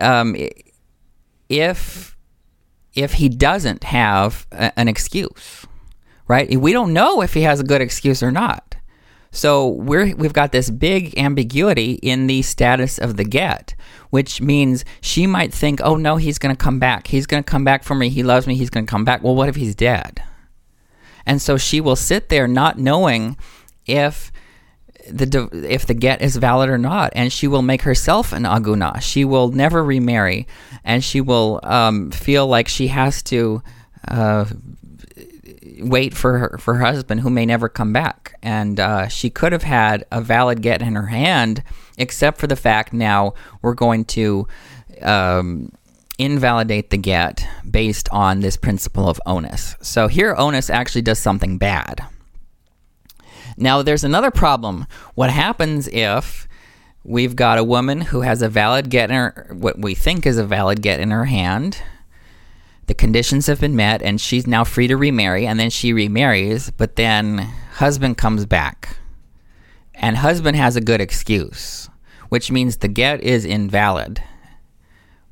um, if if he doesn't have a, an excuse, right? We don't know if he has a good excuse or not. So we're we've got this big ambiguity in the status of the get, which means she might think, "Oh no, he's going to come back. He's going to come back for me. He loves me. He's going to come back." Well, what if he's dead? And so she will sit there not knowing if the if the get is valid or not, and she will make herself an aguna. She will never remarry, and she will um, feel like she has to uh, wait for her for her husband, who may never come back. And uh, she could have had a valid get in her hand, except for the fact now we're going to. Um, invalidate the get based on this principle of onus. So here onus actually does something bad. Now, there's another problem. What happens if we've got a woman who has a valid get in her, what we think is a valid get in her hand? The conditions have been met, and she's now free to remarry, and then she remarries, but then husband comes back. And husband has a good excuse, which means the get is invalid,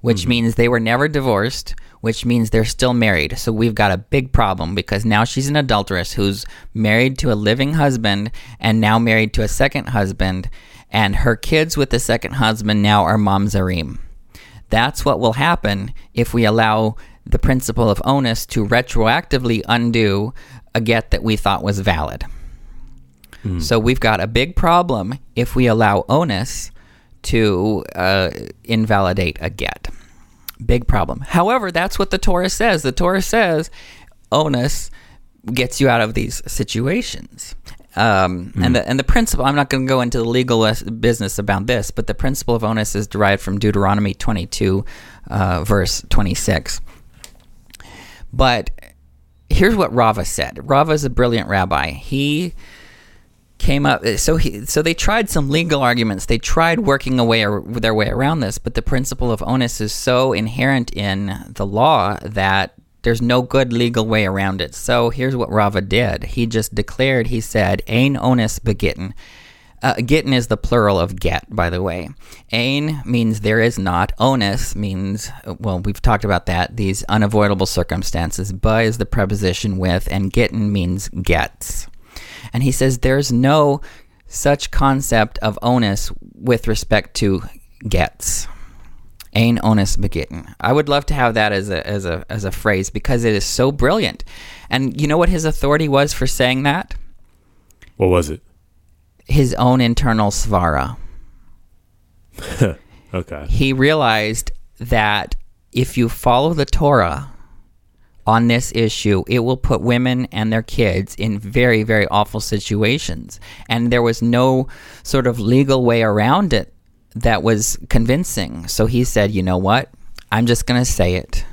which hmm. means they were never divorced, which means they're still married. So we've got a big problem because now she's an adulteress who's married to a living husband and now married to a second husband, and her kids with the second husband now are mamzerim. That's what will happen if we allow the principle of onus to retroactively undo a get that we thought was valid. So we've got a big problem if we allow onus to uh, invalidate a get. Big problem. However, that's what the Torah says. The Torah says onus gets you out of these situations. Um, and the and the principle. I'm not going to go into the legal business about this, but the principle of onus is derived from Deuteronomy 22, uh, verse 26. But here's what Rava said. Rava is a brilliant rabbi. He came up. So he, so they tried some legal arguments. They tried working away their way around this, but the principle of onus is so inherent in the law that there's no good legal way around it. So here's what Rava did. He just declared. He said, "Ein onus begitten." Uh, gitten is the plural of get, by the way. Ein means there is not. Onus means, well, we've talked about that, these unavoidable circumstances. Ba is the preposition with, and gitten means gets. And he says there's no such concept of onus with respect to gets. Ein onus begitten. I would love to have that as a, as, a, as a phrase because it is so brilliant. And you know what his authority was for saying that? What was it? His own internal svara. okay. He realized that if you follow the Torah on this issue, it will put women and their kids in very, very awful situations. And there was no sort of legal way around it that was convincing. So he said, you know what? I'm just going to say it.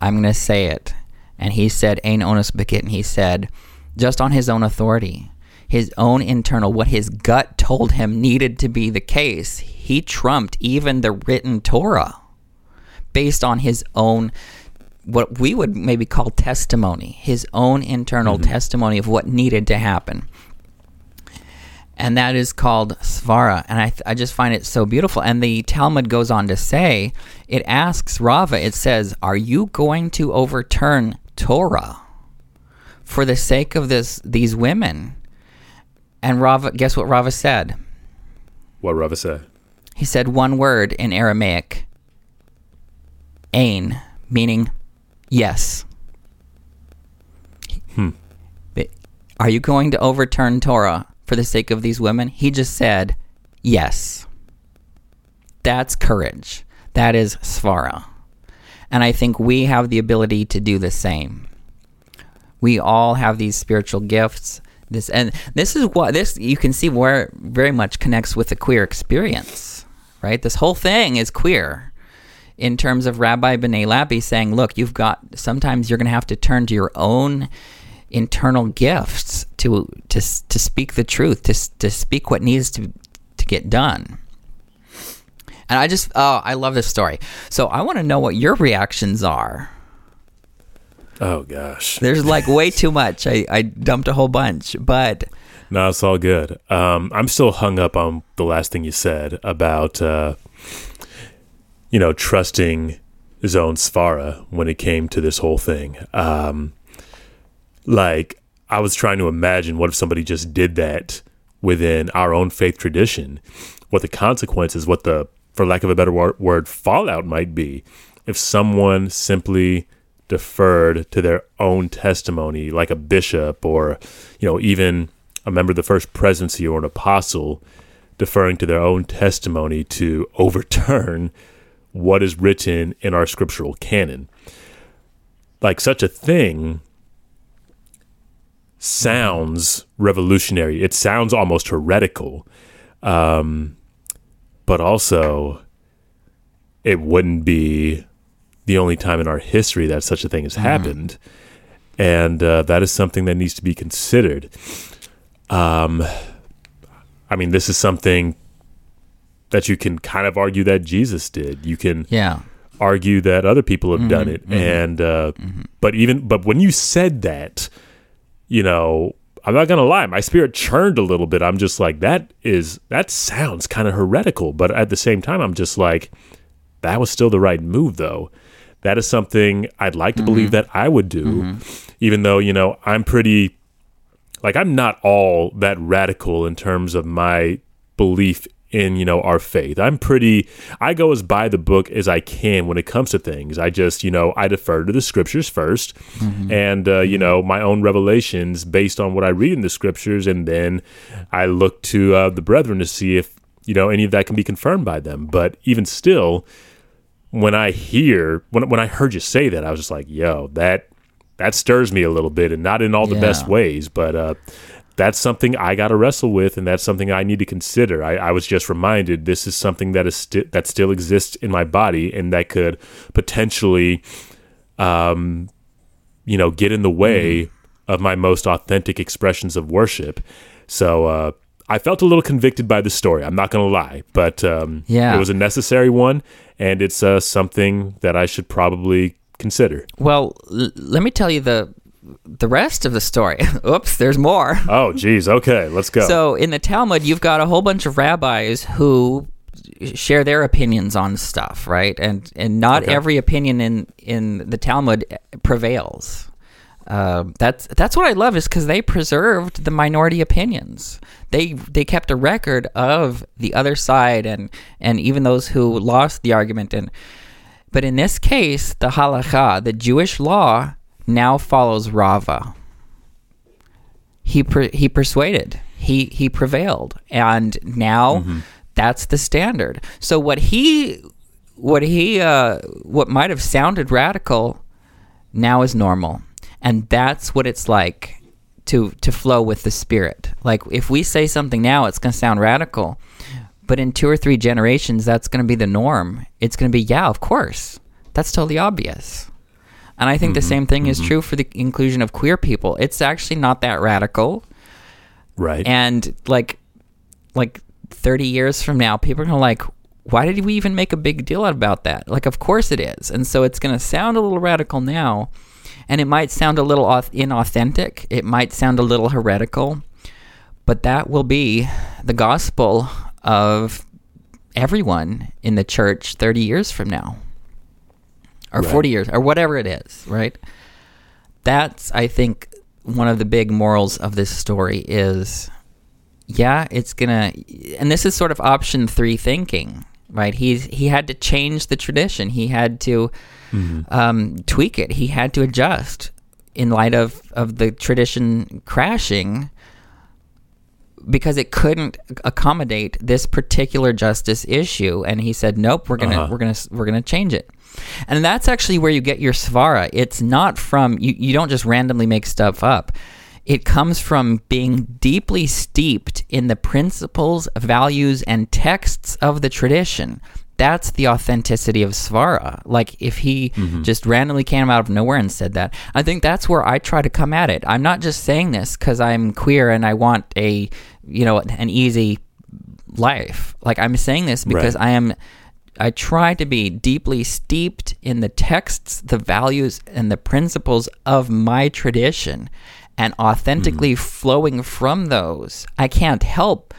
I'm going to say it. And he said, Ein onus begitten. He said, just on his own authority his own internal, what his gut told him needed to be the case. He trumped even the written Torah based on his own, what we would maybe call testimony, his own internal mm-hmm. testimony of what needed to happen. And that is called Svara. And I, th- I just find it so beautiful. And the Talmud goes on to say, it asks Rava, it says, Are you going to overturn Torah for the sake of this these women? And Rava, guess what Rava said? What Rava said? He said one word in Aramaic, Ain, meaning yes. Hmm. Are you going to overturn Torah for the sake of these women? He just said, yes. That's courage. That is svara. And I think we have the ability to do the same. We all have these spiritual gifts this and this is what this you can see where very much connects with the queer experience, right? This whole thing is queer in terms of Rabbi Benay Lappe saying, look, you've got sometimes you're going to have to turn to your own internal gifts to to to speak the truth, to to speak what needs to to get done. And I just oh, I love this story. So I want to know what your reactions are Oh gosh, there's like way too much. I, I dumped a whole bunch, but no, it's all good. Um, I'm still hung up on the last thing you said about uh, you know trusting his own svara when it came to this whole thing. Um, like I was trying to imagine what if somebody just did that within our own faith tradition, what the consequences, what the for lack of a better word, fallout might be if someone simply deferred to their own testimony, like a bishop or, you know, even a member of the first presidency or an apostle deferring to their own testimony to overturn what is written in our scriptural canon. Like such a thing sounds revolutionary. It sounds almost heretical. Um, but also, it wouldn't be the only time in our history that such a thing has mm. happened, and uh, that is something that needs to be considered. Um, I mean, this is something that you can kind of argue that Jesus did. You can, yeah. argue that other people have mm-hmm, done it, mm-hmm, and uh, mm-hmm. but even but when you said that, you know, I'm not gonna lie, my spirit churned a little bit. I'm just like that is that sounds kind of heretical, but at the same time, I'm just like that was still the right move though that is something I'd like to mm-hmm. believe that I would do, mm-hmm. even though, you know, I'm pretty, like, I'm not all that radical in terms of my belief in, you know, our faith. I'm pretty, I go as by the book as I can when it comes to things. I just, you know, I defer to the scriptures 1st mm-hmm. and, uh, you know, my own revelations based on what I read in the scriptures. And then I look to uh, the brethren to see if, you know, any of that can be confirmed by them. But even still, when I hear when when I heard you say that, I was just like, "Yo, that that stirs me a little bit, and not in all the yeah. best ways, but uh, that's something I got to wrestle with, and that's something I need to consider." I, I was just reminded this is something that is sti- that still exists in my body, and that could potentially, um, you know, get in the way. Mm. of my most authentic expressions of worship. So uh, I felt a little convicted by the story. I'm not going to lie, but um, Yeah. it was a necessary one, and it's uh, something that I should probably consider. Well, l- let me tell you the the rest of the story. Oops, there's more. Oh, geez. Okay, let's go. So in the Talmud, you've got a whole bunch of rabbis who share their opinions on stuff, right? And and not Okay. every opinion in in the Talmud prevails. Uh, that's that's what I love is because they preserved the minority opinions. They they kept a record of the other side and and even those who lost the argument. And but in this case, the halacha, the Jewish law, now follows Rava. He per, he persuaded. He he prevailed. And now that's the standard. So what he what he uh what might have sounded radical now is normal and that's what it's like to to flow with the spirit like if we say something now it's going to sound radical but in two or three generations that's going to be the norm it's going to be yeah of course that's totally obvious and I think the mm-hmm. same thing is mm-hmm. true for the inclusion of queer people. It's actually not that radical. right. And like like 30 years from now, people are going to like why did we even make a big deal about that? Like of course it is. And so it's going to sound a little radical now and it might sound a little inauthentic. It might sound a little heretical. But that will be the gospel of everyone in the church 30 years from now or Right. 40 years or whatever it is, right? That's I think one of the big morals of this story is yeah, it's going to and this is sort of option 3 thinking, right? He's he had to change the tradition. He had to um, tweak it. He had to adjust in light of of the tradition crashing because it couldn't accommodate this particular justice issue. And he said nope we're going to Uh-huh. we're going to we're going to change it. And that's actually where you get your svara. It's not from you you don't just randomly make stuff up. It comes from being deeply steeped in the principles values and texts of the tradition that's the authenticity of svara. Like if he mm-hmm. just randomly came out of nowhere and said that i think that's where i try to come at it. I'm not just saying this because i'm queer and i want a you know an easy life. Like i'm saying this because Right. i am i try to be deeply steeped in the texts the values and the principles of my tradition and authentically mm. flowing from those. I can't help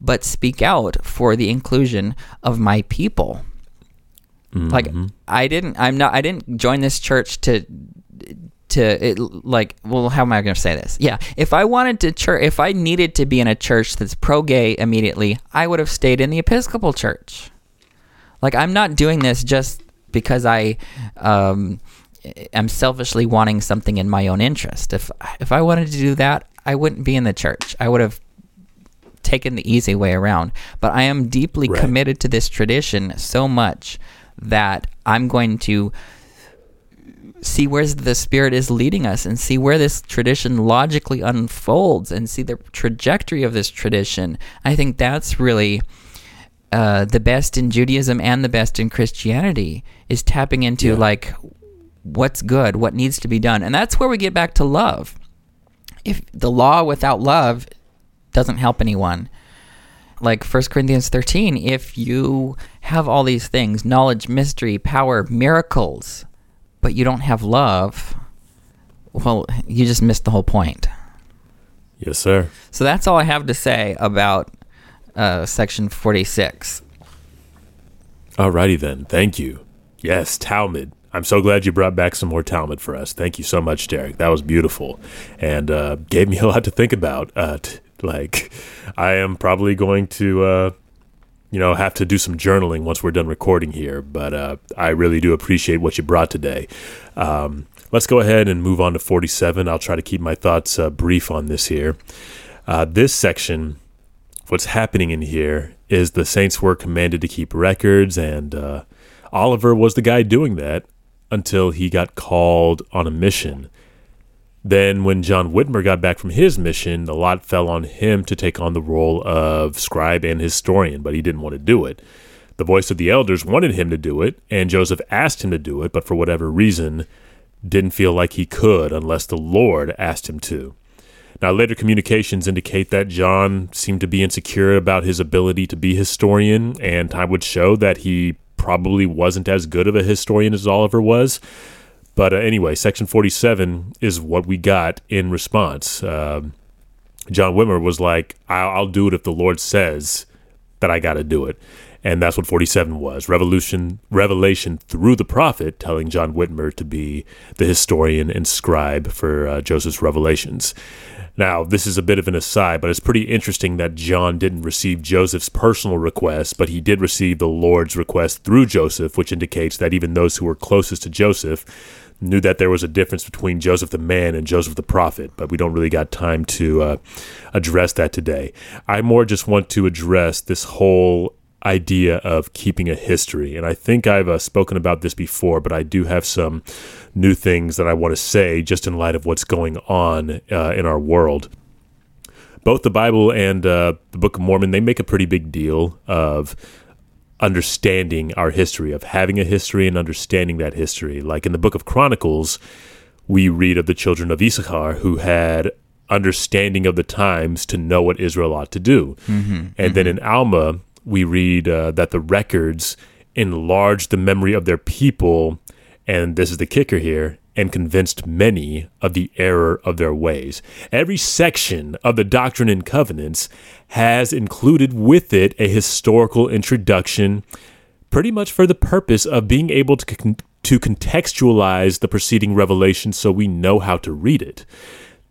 but speak out for the inclusion of my people. Like i didn't i'm not i didn't join this church to to it, like well how am i going to say this? Yeah if i wanted to church if i needed to be in a church that's pro-gay immediately i would have stayed in the episcopal church. Like i'm not doing this just because i um am selfishly wanting something in my own interest. If if i wanted to do that i wouldn't be in the church. I would have taken the easy way around. But I am deeply Right. committed to this tradition so much that I'm going to see where the spirit is leading us and see where this tradition logically unfolds and see the trajectory of this tradition. I think that's really uh, the best in Judaism and the best in Christianity is tapping into Yeah. like what's good, what needs to be done. And that's where we get back to love. If the law without love doesn't help anyone. Like 1 Corinthians 13, if you have all these things knowledge, mystery, power, miracles but you don't have love, well, you just missed the whole point. Yes, sir. So that's all I have to say about uh, section 46. Alrighty then. Thank you. Yes, Talmud. I'm so glad you brought back some more Talmud for us. Thank you so much, Derek. That was beautiful and uh, gave me a lot to think about. Uh, t- like, I am probably going to, uh, you know, have to do some journaling once we're done recording here. But uh, I really do appreciate what you brought today. Um, let's go ahead and move on to 47. I'll try to keep my thoughts uh, brief on this here. Uh, this section what's happening in here is the Saints were commanded to keep records, and uh, Oliver was the guy doing that until he got called on a mission. Then, when John Whitmer got back from his mission, the lot fell on him to take on the role of scribe and historian, but he didn't want to do it. The voice of the elders wanted him to do it, and Joseph asked him to do it, but for whatever reason, didn't feel like he could unless the Lord asked him to. Now, later communications indicate that John seemed to be insecure about his ability to be historian, and time would show that he probably wasn't as good of a historian as Oliver was. But uh, anyway, Section 47 is what we got in response. Uh, John Whitmer was like, I'll, I'll do it if the Lord says that I got to do it. And that's what 47 was revolution, revelation through the prophet, telling John Whitmer to be the historian and scribe for uh, Joseph's revelations. Now, this is a bit of an aside, but it's pretty interesting that John didn't receive Joseph's personal request, but he did receive the Lord's request through Joseph, which indicates that even those who were closest to Joseph knew that there was a difference between Joseph the man and Joseph the prophet, but we don't really got time to uh, address that today. I more just want to address this whole idea of keeping a history. And I think I've uh, spoken about this before, but I do have some new things that I want to say just in light of what's going on uh, in our world. Both the Bible and uh, the Book of Mormon, they make a pretty big deal of understanding our history, of having a history and understanding that history. Like in the Book of Chronicles, we read of the children of Issachar who had understanding of the times to know what Israel ought to do. Mm-hmm, and mm-hmm. then in Alma, we read uh, that the records enlarged the memory of their people, and this is the kicker here, and convinced many of the error of their ways. Every section of the Doctrine and Covenants has included with it a historical introduction, pretty much for the purpose of being able to, con- to contextualize the preceding revelation so we know how to read it.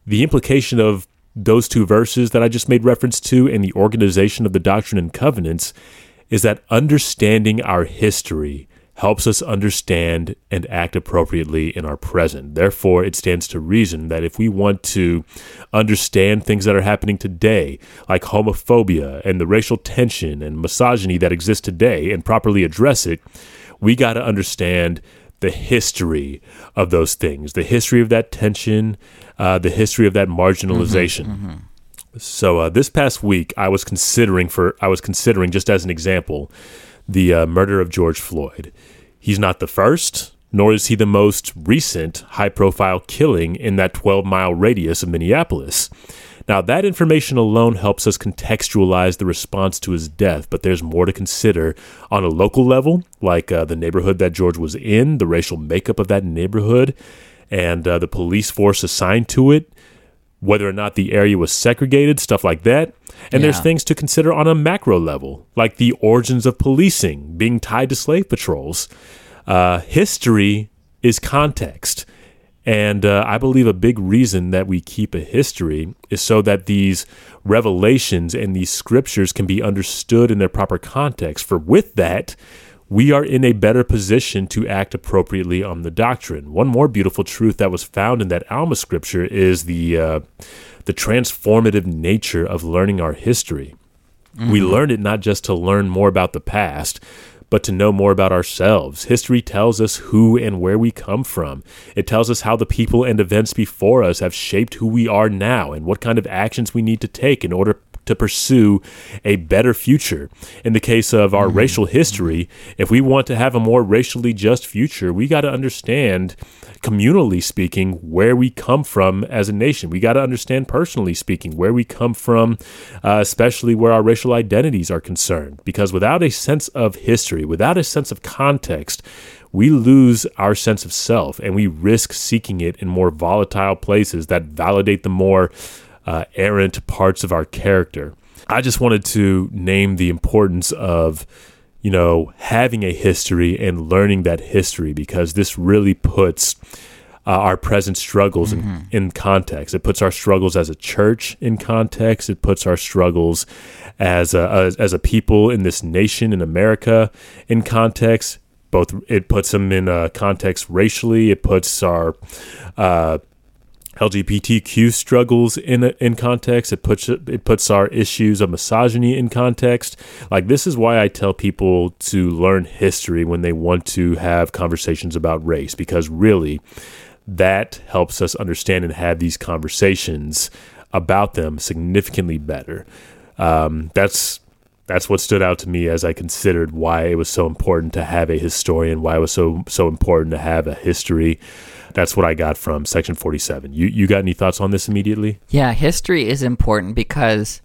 The implication of those two verses that I just made reference to and the organization of the Doctrine and Covenants is that understanding our history helps us understand and act appropriately in our present. Therefore, it stands to reason that if we want to understand things that are happening today, like homophobia and the racial tension and misogyny that exists today, and properly address it, we got to understand the history of those things, the history of that tension, uh, the history of that marginalization. Mm-hmm, mm-hmm. So uh, this past week, I was considering for I was considering just as an example the uh, murder of George Floyd. He's not the first, nor is he the most recent high-profile killing in that 12-mile radius of Minneapolis. Now, that information alone helps us contextualize the response to his death, but there's more to consider on a local level, like uh, the neighborhood that George was in, the racial makeup of that neighborhood, and uh, the police force assigned to it, whether or not the area was segregated, stuff like that. And yeah. there's things to consider on a macro level, like the origins of policing being tied to slave patrols. Uh, history is context. And uh, I believe a big reason that we keep a history is so that these revelations and these scriptures can be understood in their proper context. For with that, we are in a better position to act appropriately on the doctrine. One more beautiful truth that was found in that Alma scripture is the uh, the transformative nature of learning our history. Mm-hmm. We learn it not just to learn more about the past, but to know more about ourselves. History tells us who and where we come from. It tells us how the people and events before us have shaped who we are now and what kind of actions we need to take in order to pursue a better future. In the case of our mm-hmm. racial history, if we want to have a more racially just future, we got to understand communally speaking, where we come from as a nation. We got to understand, personally speaking, where we come from, uh, especially where our racial identities are concerned. Because without a sense of history, without a sense of context, we lose our sense of self and we risk seeking it in more volatile places that validate the more uh, errant parts of our character. I just wanted to name the importance of you know, having a history and learning that history because this really puts uh, our present struggles mm-hmm. in, in context. It puts our struggles as a church in context. It puts our struggles as a, as, as a people in this nation in America in context. Both it puts them in a context racially. It puts our uh, LGBTQ struggles in in context. It puts it puts our issues of misogyny in context. Like this is why I tell people to learn history when they want to have conversations about race because really that helps us understand and have these conversations about them significantly better. Um, that's that's what stood out to me as I considered why it was so important to have a historian, why it was so so important to have a history that's what I got from section 47. You you got any thoughts on this immediately? Yeah, history is important because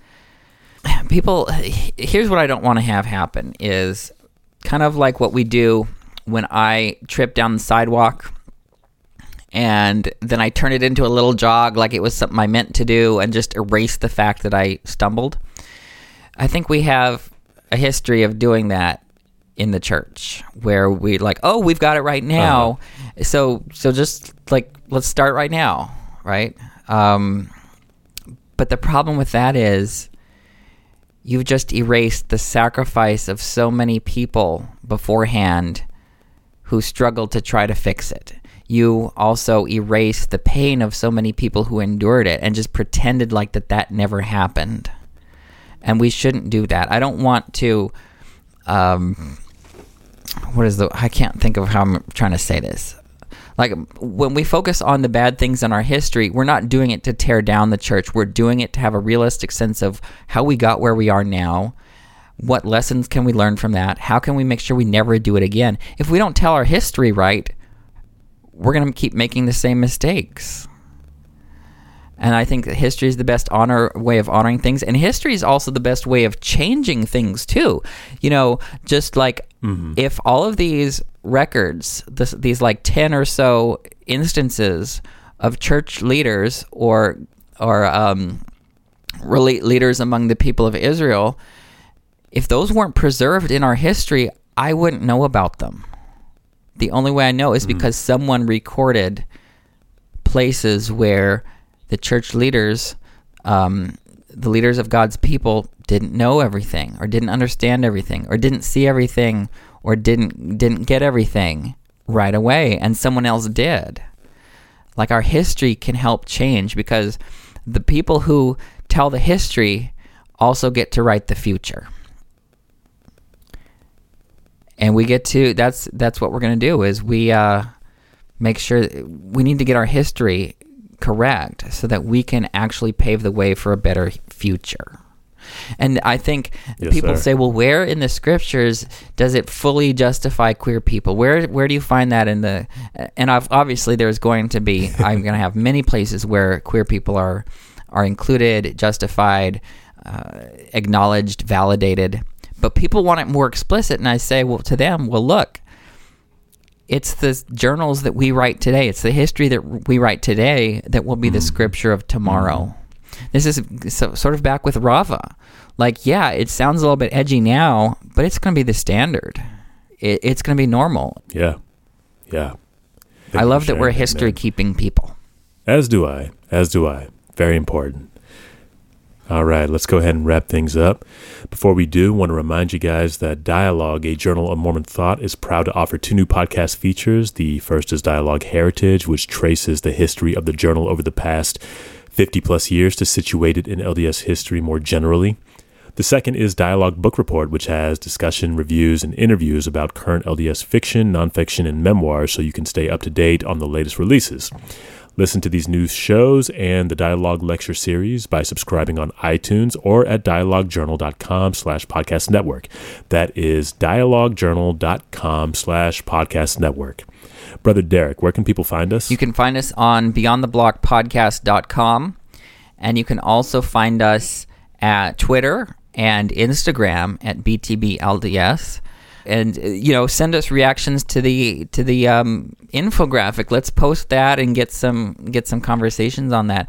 people here's what I don't want to have happen is kind of like what we do when I trip down the sidewalk and then I turn it into a little jog like it was something I meant to do and just erase the fact that I stumbled. I think we have a history of doing that in the church where we like, oh, we've got it right now. Uh-huh. So so just like let's start right now, right? Um, but the problem with that is you've just erased the sacrifice of so many people beforehand who struggled to try to fix it. You also erased the pain of so many people who endured it and just pretended like that that never happened. And we shouldn't do that. I don't want to um what is the I can't think of how I'm trying to say this like when we focus on the bad things in our history, we're not doing it to tear down the church. We're doing it to have a realistic sense of how we got where we are now. What lessons can we learn from that? How can we make sure we never do it again? If we don't tell our history right, we're going to keep making the same mistakes. And I think that history is the best honor way of honoring things, and history is also the best way of changing things too. You know, just like mm-hmm. if all of these records, this, these like ten or so instances of church leaders or or um, really leaders among the people of Israel, if those weren't preserved in our history, I wouldn't know about them. The only way I know is mm-hmm. because someone recorded places where the church leaders, um, the leaders of God's people, didn't know everything, or didn't understand everything, or didn't see everything, or didn't didn't get everything right away, and someone else did. Like our history can help change because the people who tell the history also get to write the future and we get to that's that's what we're going to do is we uh, make sure we need to get our history correct so that we can actually pave the way for a better future. And I think yes, people sir. say, well, where in the scriptures does it fully justify queer people? Where where do you find that in the? And I've, obviously, there's going to be. I'm going to have many places where queer people are are included, justified, uh, acknowledged, validated. But people want it more explicit, and I say, well, to them, well, look, it's the journals that we write today. It's the history that we write today that will be mm. the scripture of tomorrow. Mm. This is so, sort of back with Rava. Like, yeah, it sounds a little bit edgy now, but it's going to be the standard. It, it's going to be normal. Yeah. Yeah. I love that we're history keeping people. As do I. As do I. Very important. All right, let's go ahead and wrap things up. Before we do, I want to remind you guys that Dialogue, a journal of Mormon thought, is proud to offer two new podcast features. The first is Dialogue Heritage, which traces the history of the journal over the past 50 plus years to situate it in LDS history more generally. The second is Dialogue Book Report, which has discussion, reviews, and interviews about current LDS fiction, nonfiction, and memoirs so you can stay up to date on the latest releases. Listen to these new shows and the Dialogue Lecture Series by subscribing on iTunes or at dialoguejournal.com slash podcast network. That is dialoguejournal.com slash podcast network. Brother Derek, where can people find us? You can find us on beyondtheblockpodcast.com and you can also find us at Twitter and Instagram at BTBLDS and uh, you know send us reactions to the to the um, infographic let's post that and get some get some conversations on that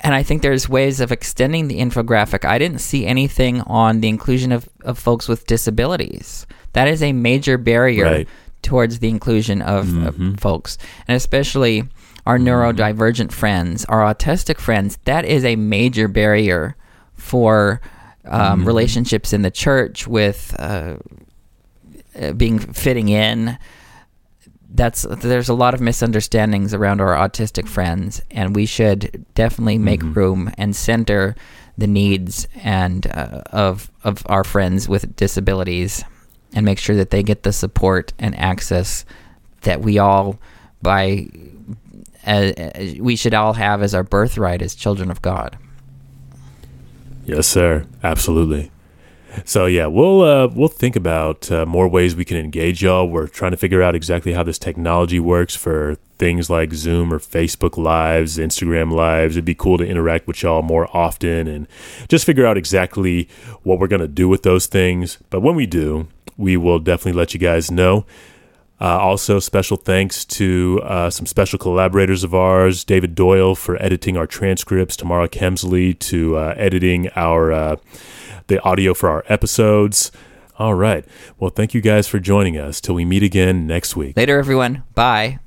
and I think there's ways of extending the infographic. I didn't see anything on the inclusion of, of folks with disabilities. That is a major barrier right. towards the inclusion of, mm-hmm. of, folks, and especially our mm-hmm. neurodivergent friends, our autistic friends. That is a major barrier for um, mm-hmm. relationships in the church with uh, uh, being fitting in that's there's a lot of misunderstandings around our autistic friends and we should definitely make mm-hmm. room and center the needs and uh, of of our friends with disabilities and make sure that they get the support and access that we all by uh, we should all have as our birthright as children of God. Yes, sir. Absolutely. So yeah, we'll uh, we'll think about uh, more ways we can engage y'all. We're trying to figure out exactly how this technology works for things like Zoom or Facebook Lives, Instagram Lives. It'd be cool to interact with y'all more often and just figure out exactly what we're gonna do with those things. But when we do, we will definitely let you guys know. Uh, also, special thanks to uh, some special collaborators of ours David Doyle for editing our transcripts, Tamara Kemsley to uh, editing our uh, the audio for our episodes. All right. Well, thank you guys for joining us. Till we meet again next week. Later, everyone. Bye.